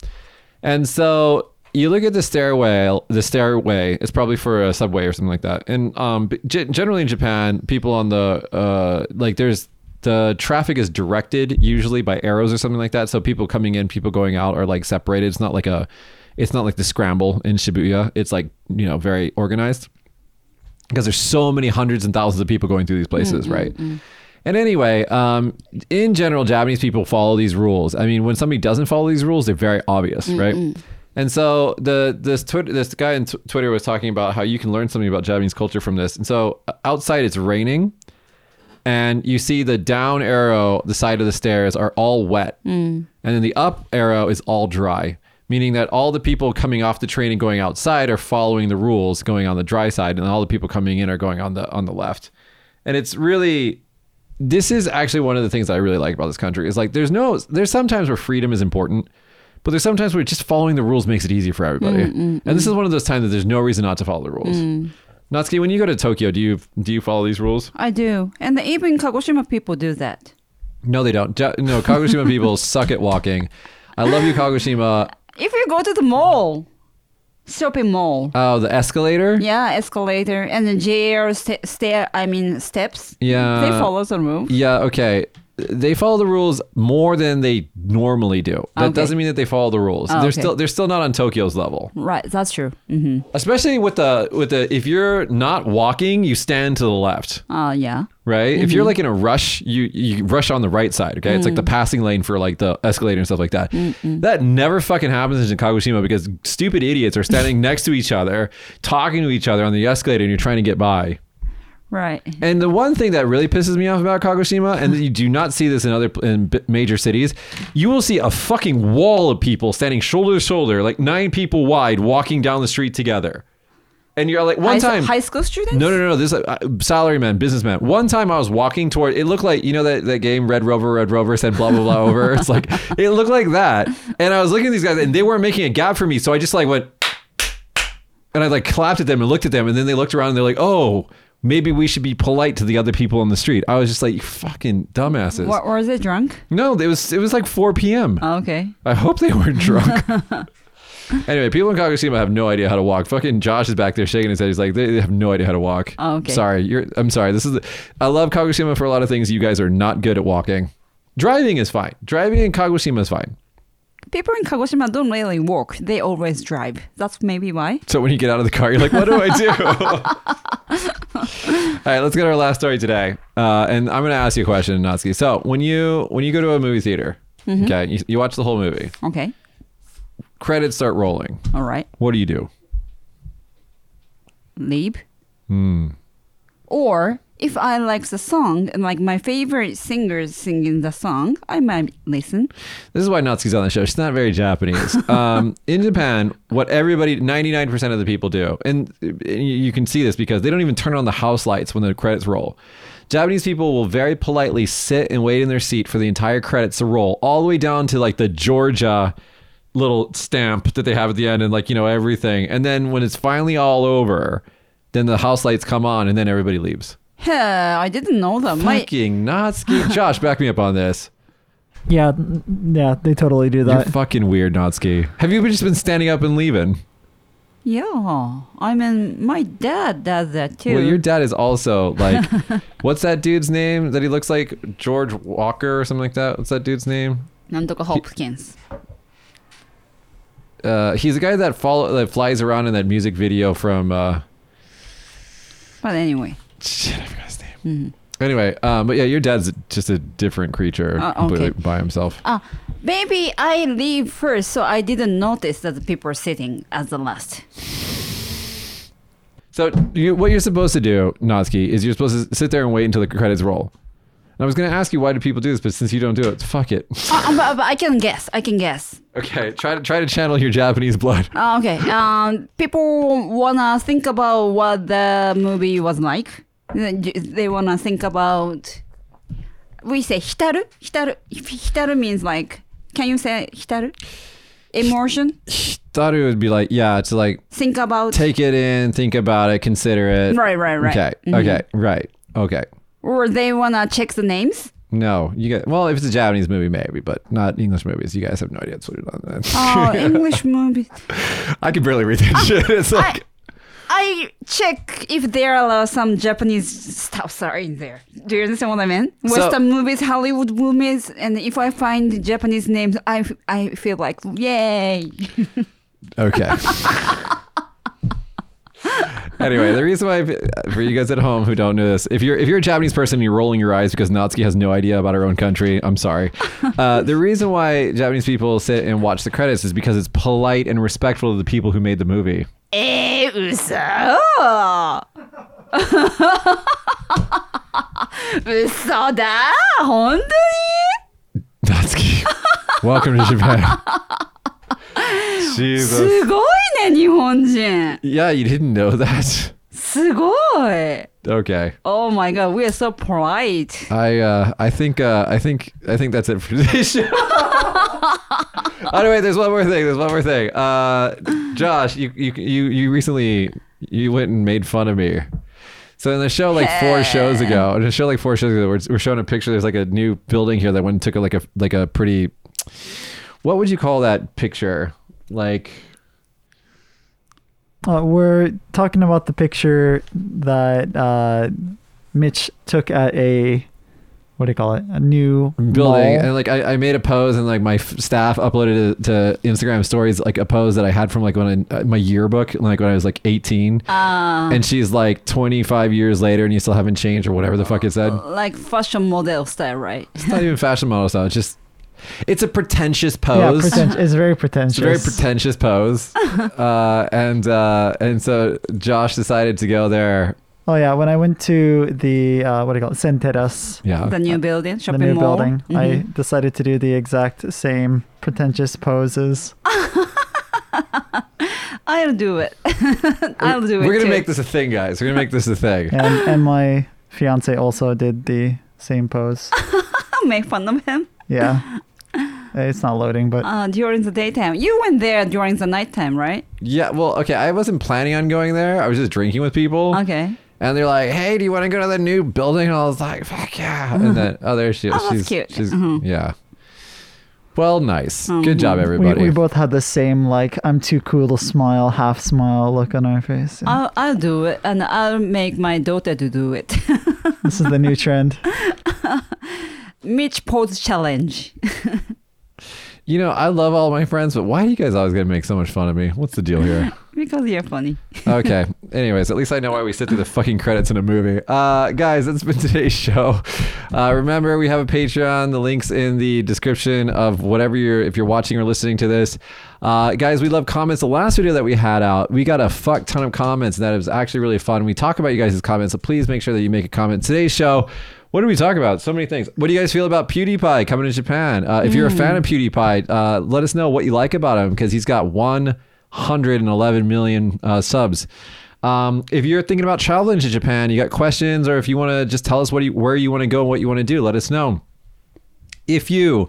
And so you look at the stairway, the stairway, it's probably for a subway or something like that. And um, ge- generally in Japan, people on the uh, like there's the traffic is directed usually by arrows or something like that. So people coming in, people going out are like separated. It's not like a, it's not like the scramble in Shibuya. It's like you know very organized because there's so many hundreds and thousands of people going through these mm, places, mm, right? Mm. And anyway, um, in general, Japanese people follow these rules. I mean, when somebody doesn't follow these rules, they're very obvious, right? And so the this Twitter this guy on t- Twitter was talking about how you can learn something about Japanese culture from this. And so uh, outside it's raining, and you see the down arrow, the side of the stairs are all wet, and then the up arrow is all dry. Meaning that all the people coming off the train and going outside are following the rules, going on the dry side, and all the people coming in are going on the on the left. And it's really this is actually one of the things that I really like about this country is like there's no there's sometimes where freedom is important, but there's sometimes where just following the rules makes it easy for everybody. Mm, mm, and this mm. is one of those times that there's no reason not to follow the rules. Natsuki, when you go to Tokyo, do you do you follow these rules? I do, and the, even Kagoshima people do that. No, they don't. No, Kagoshima people suck at walking. I love you, Kagoshima. If you go to the mall, shopping mall, Oh, the escalator. yeah, escalator and the JR sta- stair, I mean steps. Yeah. they follow the rules. Yeah, okay. They follow the rules more than they normally do. That Okay. doesn't mean that they follow the rules. Oh, they're okay. still they're still not on Tokyo's level. Right, that's true. hmm Especially with the with the if you're not walking, you stand to the left, Uh, yeah. Right? If you're mm-hmm. like in a rush, you you rush on the right side, okay? It's like the mm. passing lane for like the escalator and stuff like that. That never fucking happens in Kagoshima because stupid idiots are standing next to each other, talking to each other on the escalator and you're trying to get by. Right. And the one thing that really pisses me off about Kagoshima, and you do not see this in other in major cities, you will see a fucking wall of people standing shoulder to shoulder, like nine people wide, walking down the street together. And you're like, one high, time, high school students? no, no, no, no. this uh, salaryman, businessman. One time I was walking toward, it looked like you know that that game Red Rover, Red Rover said blah blah blah over. It's like it looked like that, and I was looking at these guys, and they weren't making a gap for me, so I just like went, and I like clapped at them and looked at them, and then they looked around and they're like, oh. Maybe we should be polite to the other people on the street. I was just like, you fucking dumbasses. Or is it drunk? No, it was it was like 4 p.m. Oh, okay. I hope they weren't drunk. anyway, people in Kagoshima have no idea how to walk. Fucking Josh is back there shaking his head. He's like, they have no idea how to walk. Oh, okay. Sorry, you're. I'm sorry. This is. The, I love Kagoshima for a lot of things. You guys are not good at walking. Driving is fine. Driving in Kagoshima is fine. People in Kagoshima don't really walk. They always drive. That's maybe why. So when you get out of the car, you're like, what do I do? All right, let's get our last story today. Uh, and I'm going to ask you a question, Natsuki. So when you when you go to a movie theater, Mm-hmm. okay, you, you watch the whole movie, Okay. Credits start rolling. All right. What do you do? Leave. Hmm. Or if I like the song and like my favorite singers singing the song, I might listen. This is why Natsuki's on the show. She's not very Japanese. Um, in Japan, what everybody, 99% of the people do, and you you can see this because they don't even turn on the house lights when the credits roll. Japanese people will very politely sit and wait in their seat for the entire credits to roll, all the way down to like the Georgia little stamp that they have at the end and like, you know, everything. And then when it's finally all over, then the house lights come on and then everybody leaves. Huh, I didn't know that. My Fucking Natsuki. Josh, back me up on this. Yeah, n- yeah, they totally do You're that. fucking weird, Natsuki. Have you just been standing up and leaving? yeah, I mean my dad does that too. Well, your dad is also like, what's that dude's name that he looks like? George Walker or something like that? What's that dude's name? なんとか Hopkins. Uh, he's the guy that follow that flies around in that music video from. Uh, But anyway, shit, I forgot his name. Anyway, um, but yeah, your dad's just a different creature, Uh, completely okay. by himself. ah, maybe I leave first, so I didn't notice that the people are sitting as the last. So you, what you're supposed to do, Natsuki, is you're supposed to sit there and wait until the credits roll. And I was going to ask you why do people do this, but since you don't do it, fuck it. Uh, but, but I can guess. I can guess. okay, try to try to channel your Japanese blood. Uh, okay. Um, people wanna think about what the movie was like. They wanna think about. We say hitaru. Hitaru. Hitaru means like. Can you say hitaru? Emotion. It would be like, yeah, to like Think about. take it in, think about it, consider it. Right, right, right. Okay, Mhm. okay, right, okay. Or they wanna check the names. No, you get well if it's a Japanese movie, maybe, but not English movies. You guys have no idea what's going on. Oh, English movies. I can barely read that shit. It's like I check if there are some Japanese stuffs are in there. Do you understand what I mean? So- Western movies, Hollywood movies, and if I find Japanese names, I I feel like yay. okay. anyway, the reason why for you guys at home who don't know this, if you're if you're a Japanese person and you're rolling your eyes because Natsuki has no idea about her own country, I'm sorry. Uh, the reason why Japanese people sit and watch the credits is because it's polite and respectful to the people who made the movie. えー、嘘嘘だ本当 Natsuki, welcome to Japan. に Jesus. すごいね、日本人 Yeah, you didn't know that. すごい Okay. Oh my god, we are so polite. I uh I think uh I think I think that's it for today's show. oh no, wait, there's one more thing. There's one more thing. Uh Josh, you you you you recently you went and made fun of me. So in the show like four shows ago, in the show like four shows ago, we're, we're showing a picture. There's like a new building here that went and took a, like a like a pretty. what would you call that picture? Like Uh, we're talking about the picture that uh, Mitch took at a what do you call it? A new building mall. and like I, I made a pose and like my f- staff uploaded it to Instagram stories like a pose that I had from like when I, uh, my yearbook like when I was like 18 Uh, and she's like 25 years later and you still haven't changed or whatever the fuck it said like fashion model style, right? it's not even fashion model style it's just it's a pretentious yeah, pose preten- it's very pretentious. it's pretentious. a very pretentious pose uh, and uh, and so Josh decided to go there oh yeah, when I went to the uh, what do you call it? Senteras, yeah The new building, shopping the new mall. building. I Mhm. decided to do the exact same pretentious poses. I'll do it. I'll do it. we're gonna too. make this a thing guys we're gonna make this a thing and and my fiance also did the same pose. I'll make fun of him Yeah, it's not loading, but uh, during the daytime. You went there during the nighttime, right? yeah well okay I wasn't planning on going there I was just drinking with people Okay. And they're like, "Hey, do you want to go to the new building?" And I was like, "Fuck yeah!" And then, oh, there she is. Oh, that's she's cute. She's Mhm. yeah. Well, nice. Good job, Mhm. we, everybody. we both had the same like I'm too cool to smile, half smile look on our face. And I'll, I'll do it and I'll make my daughter to do it. this is the new trend. Mitch pose challenge. you know, I love all my friends, but why do you guys always gonna make so much fun of me? What's the deal here? because you're funny. okay. Anyways, at least I know why we sit through the fucking credits in a movie. Uh, guys, that's been today's show. Uh, remember, we have a Patreon. The links in the description of whatever you're, if you're watching or listening to this. Uh, guys, we love comments. The last video that we had out, we got a fuck ton of comments. And that was actually really fun. We talk about you guys' comments, so please make sure that you make a comment. Today's show. What do we talk about? So many things. What do you guys feel about PewDiePie coming to Japan? Uh, if you're a fan of PewDiePie, uh, let us know what you like about him because he's got 111 million uh, subs. Um, if you're thinking about traveling to Japan, you got questions, or if you want to just tell us what you, where you want to go and what you want to do, let us know. If you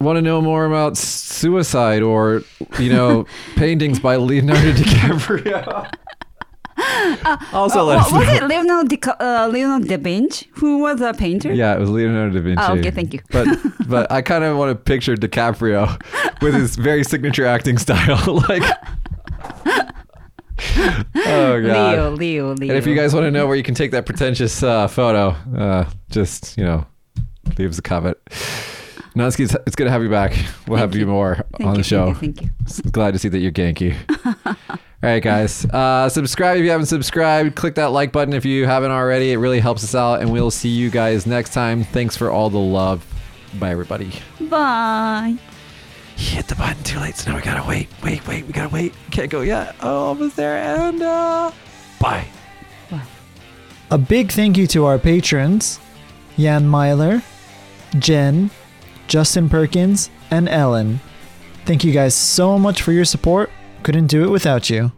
want to know more about suicide or you know paintings by Leonardo DiCaprio, also let Wa- us was it Leonardo, Dica- uh, Leonardo da Vinci who was a painter? Yeah, it was Leonardo da Vinci. Oh, okay, thank you. But but I kind of want to picture DiCaprio with his very signature acting style, like. oh god. Leo, Leo, Leo. And if you guys want to know where you can take that pretentious uh, photo, uh, just you know, leave us a comment. Natsuki, it's, it's good to have you back. We'll have you, more Thank on you, the show. Thank you. Thank you. Glad to see that you're Genki. All right, guys. Uh, subscribe if you haven't subscribed. Click that like button if you haven't already. It really helps us out, and we'll see you guys next time. Thanks for all the love. Bye, everybody. Bye. Hit the button too late, so now we gotta wait. Wait, wait. We gotta wait. Can't go yet. Oh, I'm almost there. And uh, bye. A big thank you to our patrons Jan Myler, Jen, Justin Perkins, and Ellen. Thank you guys so much for your support. Couldn't do it without you.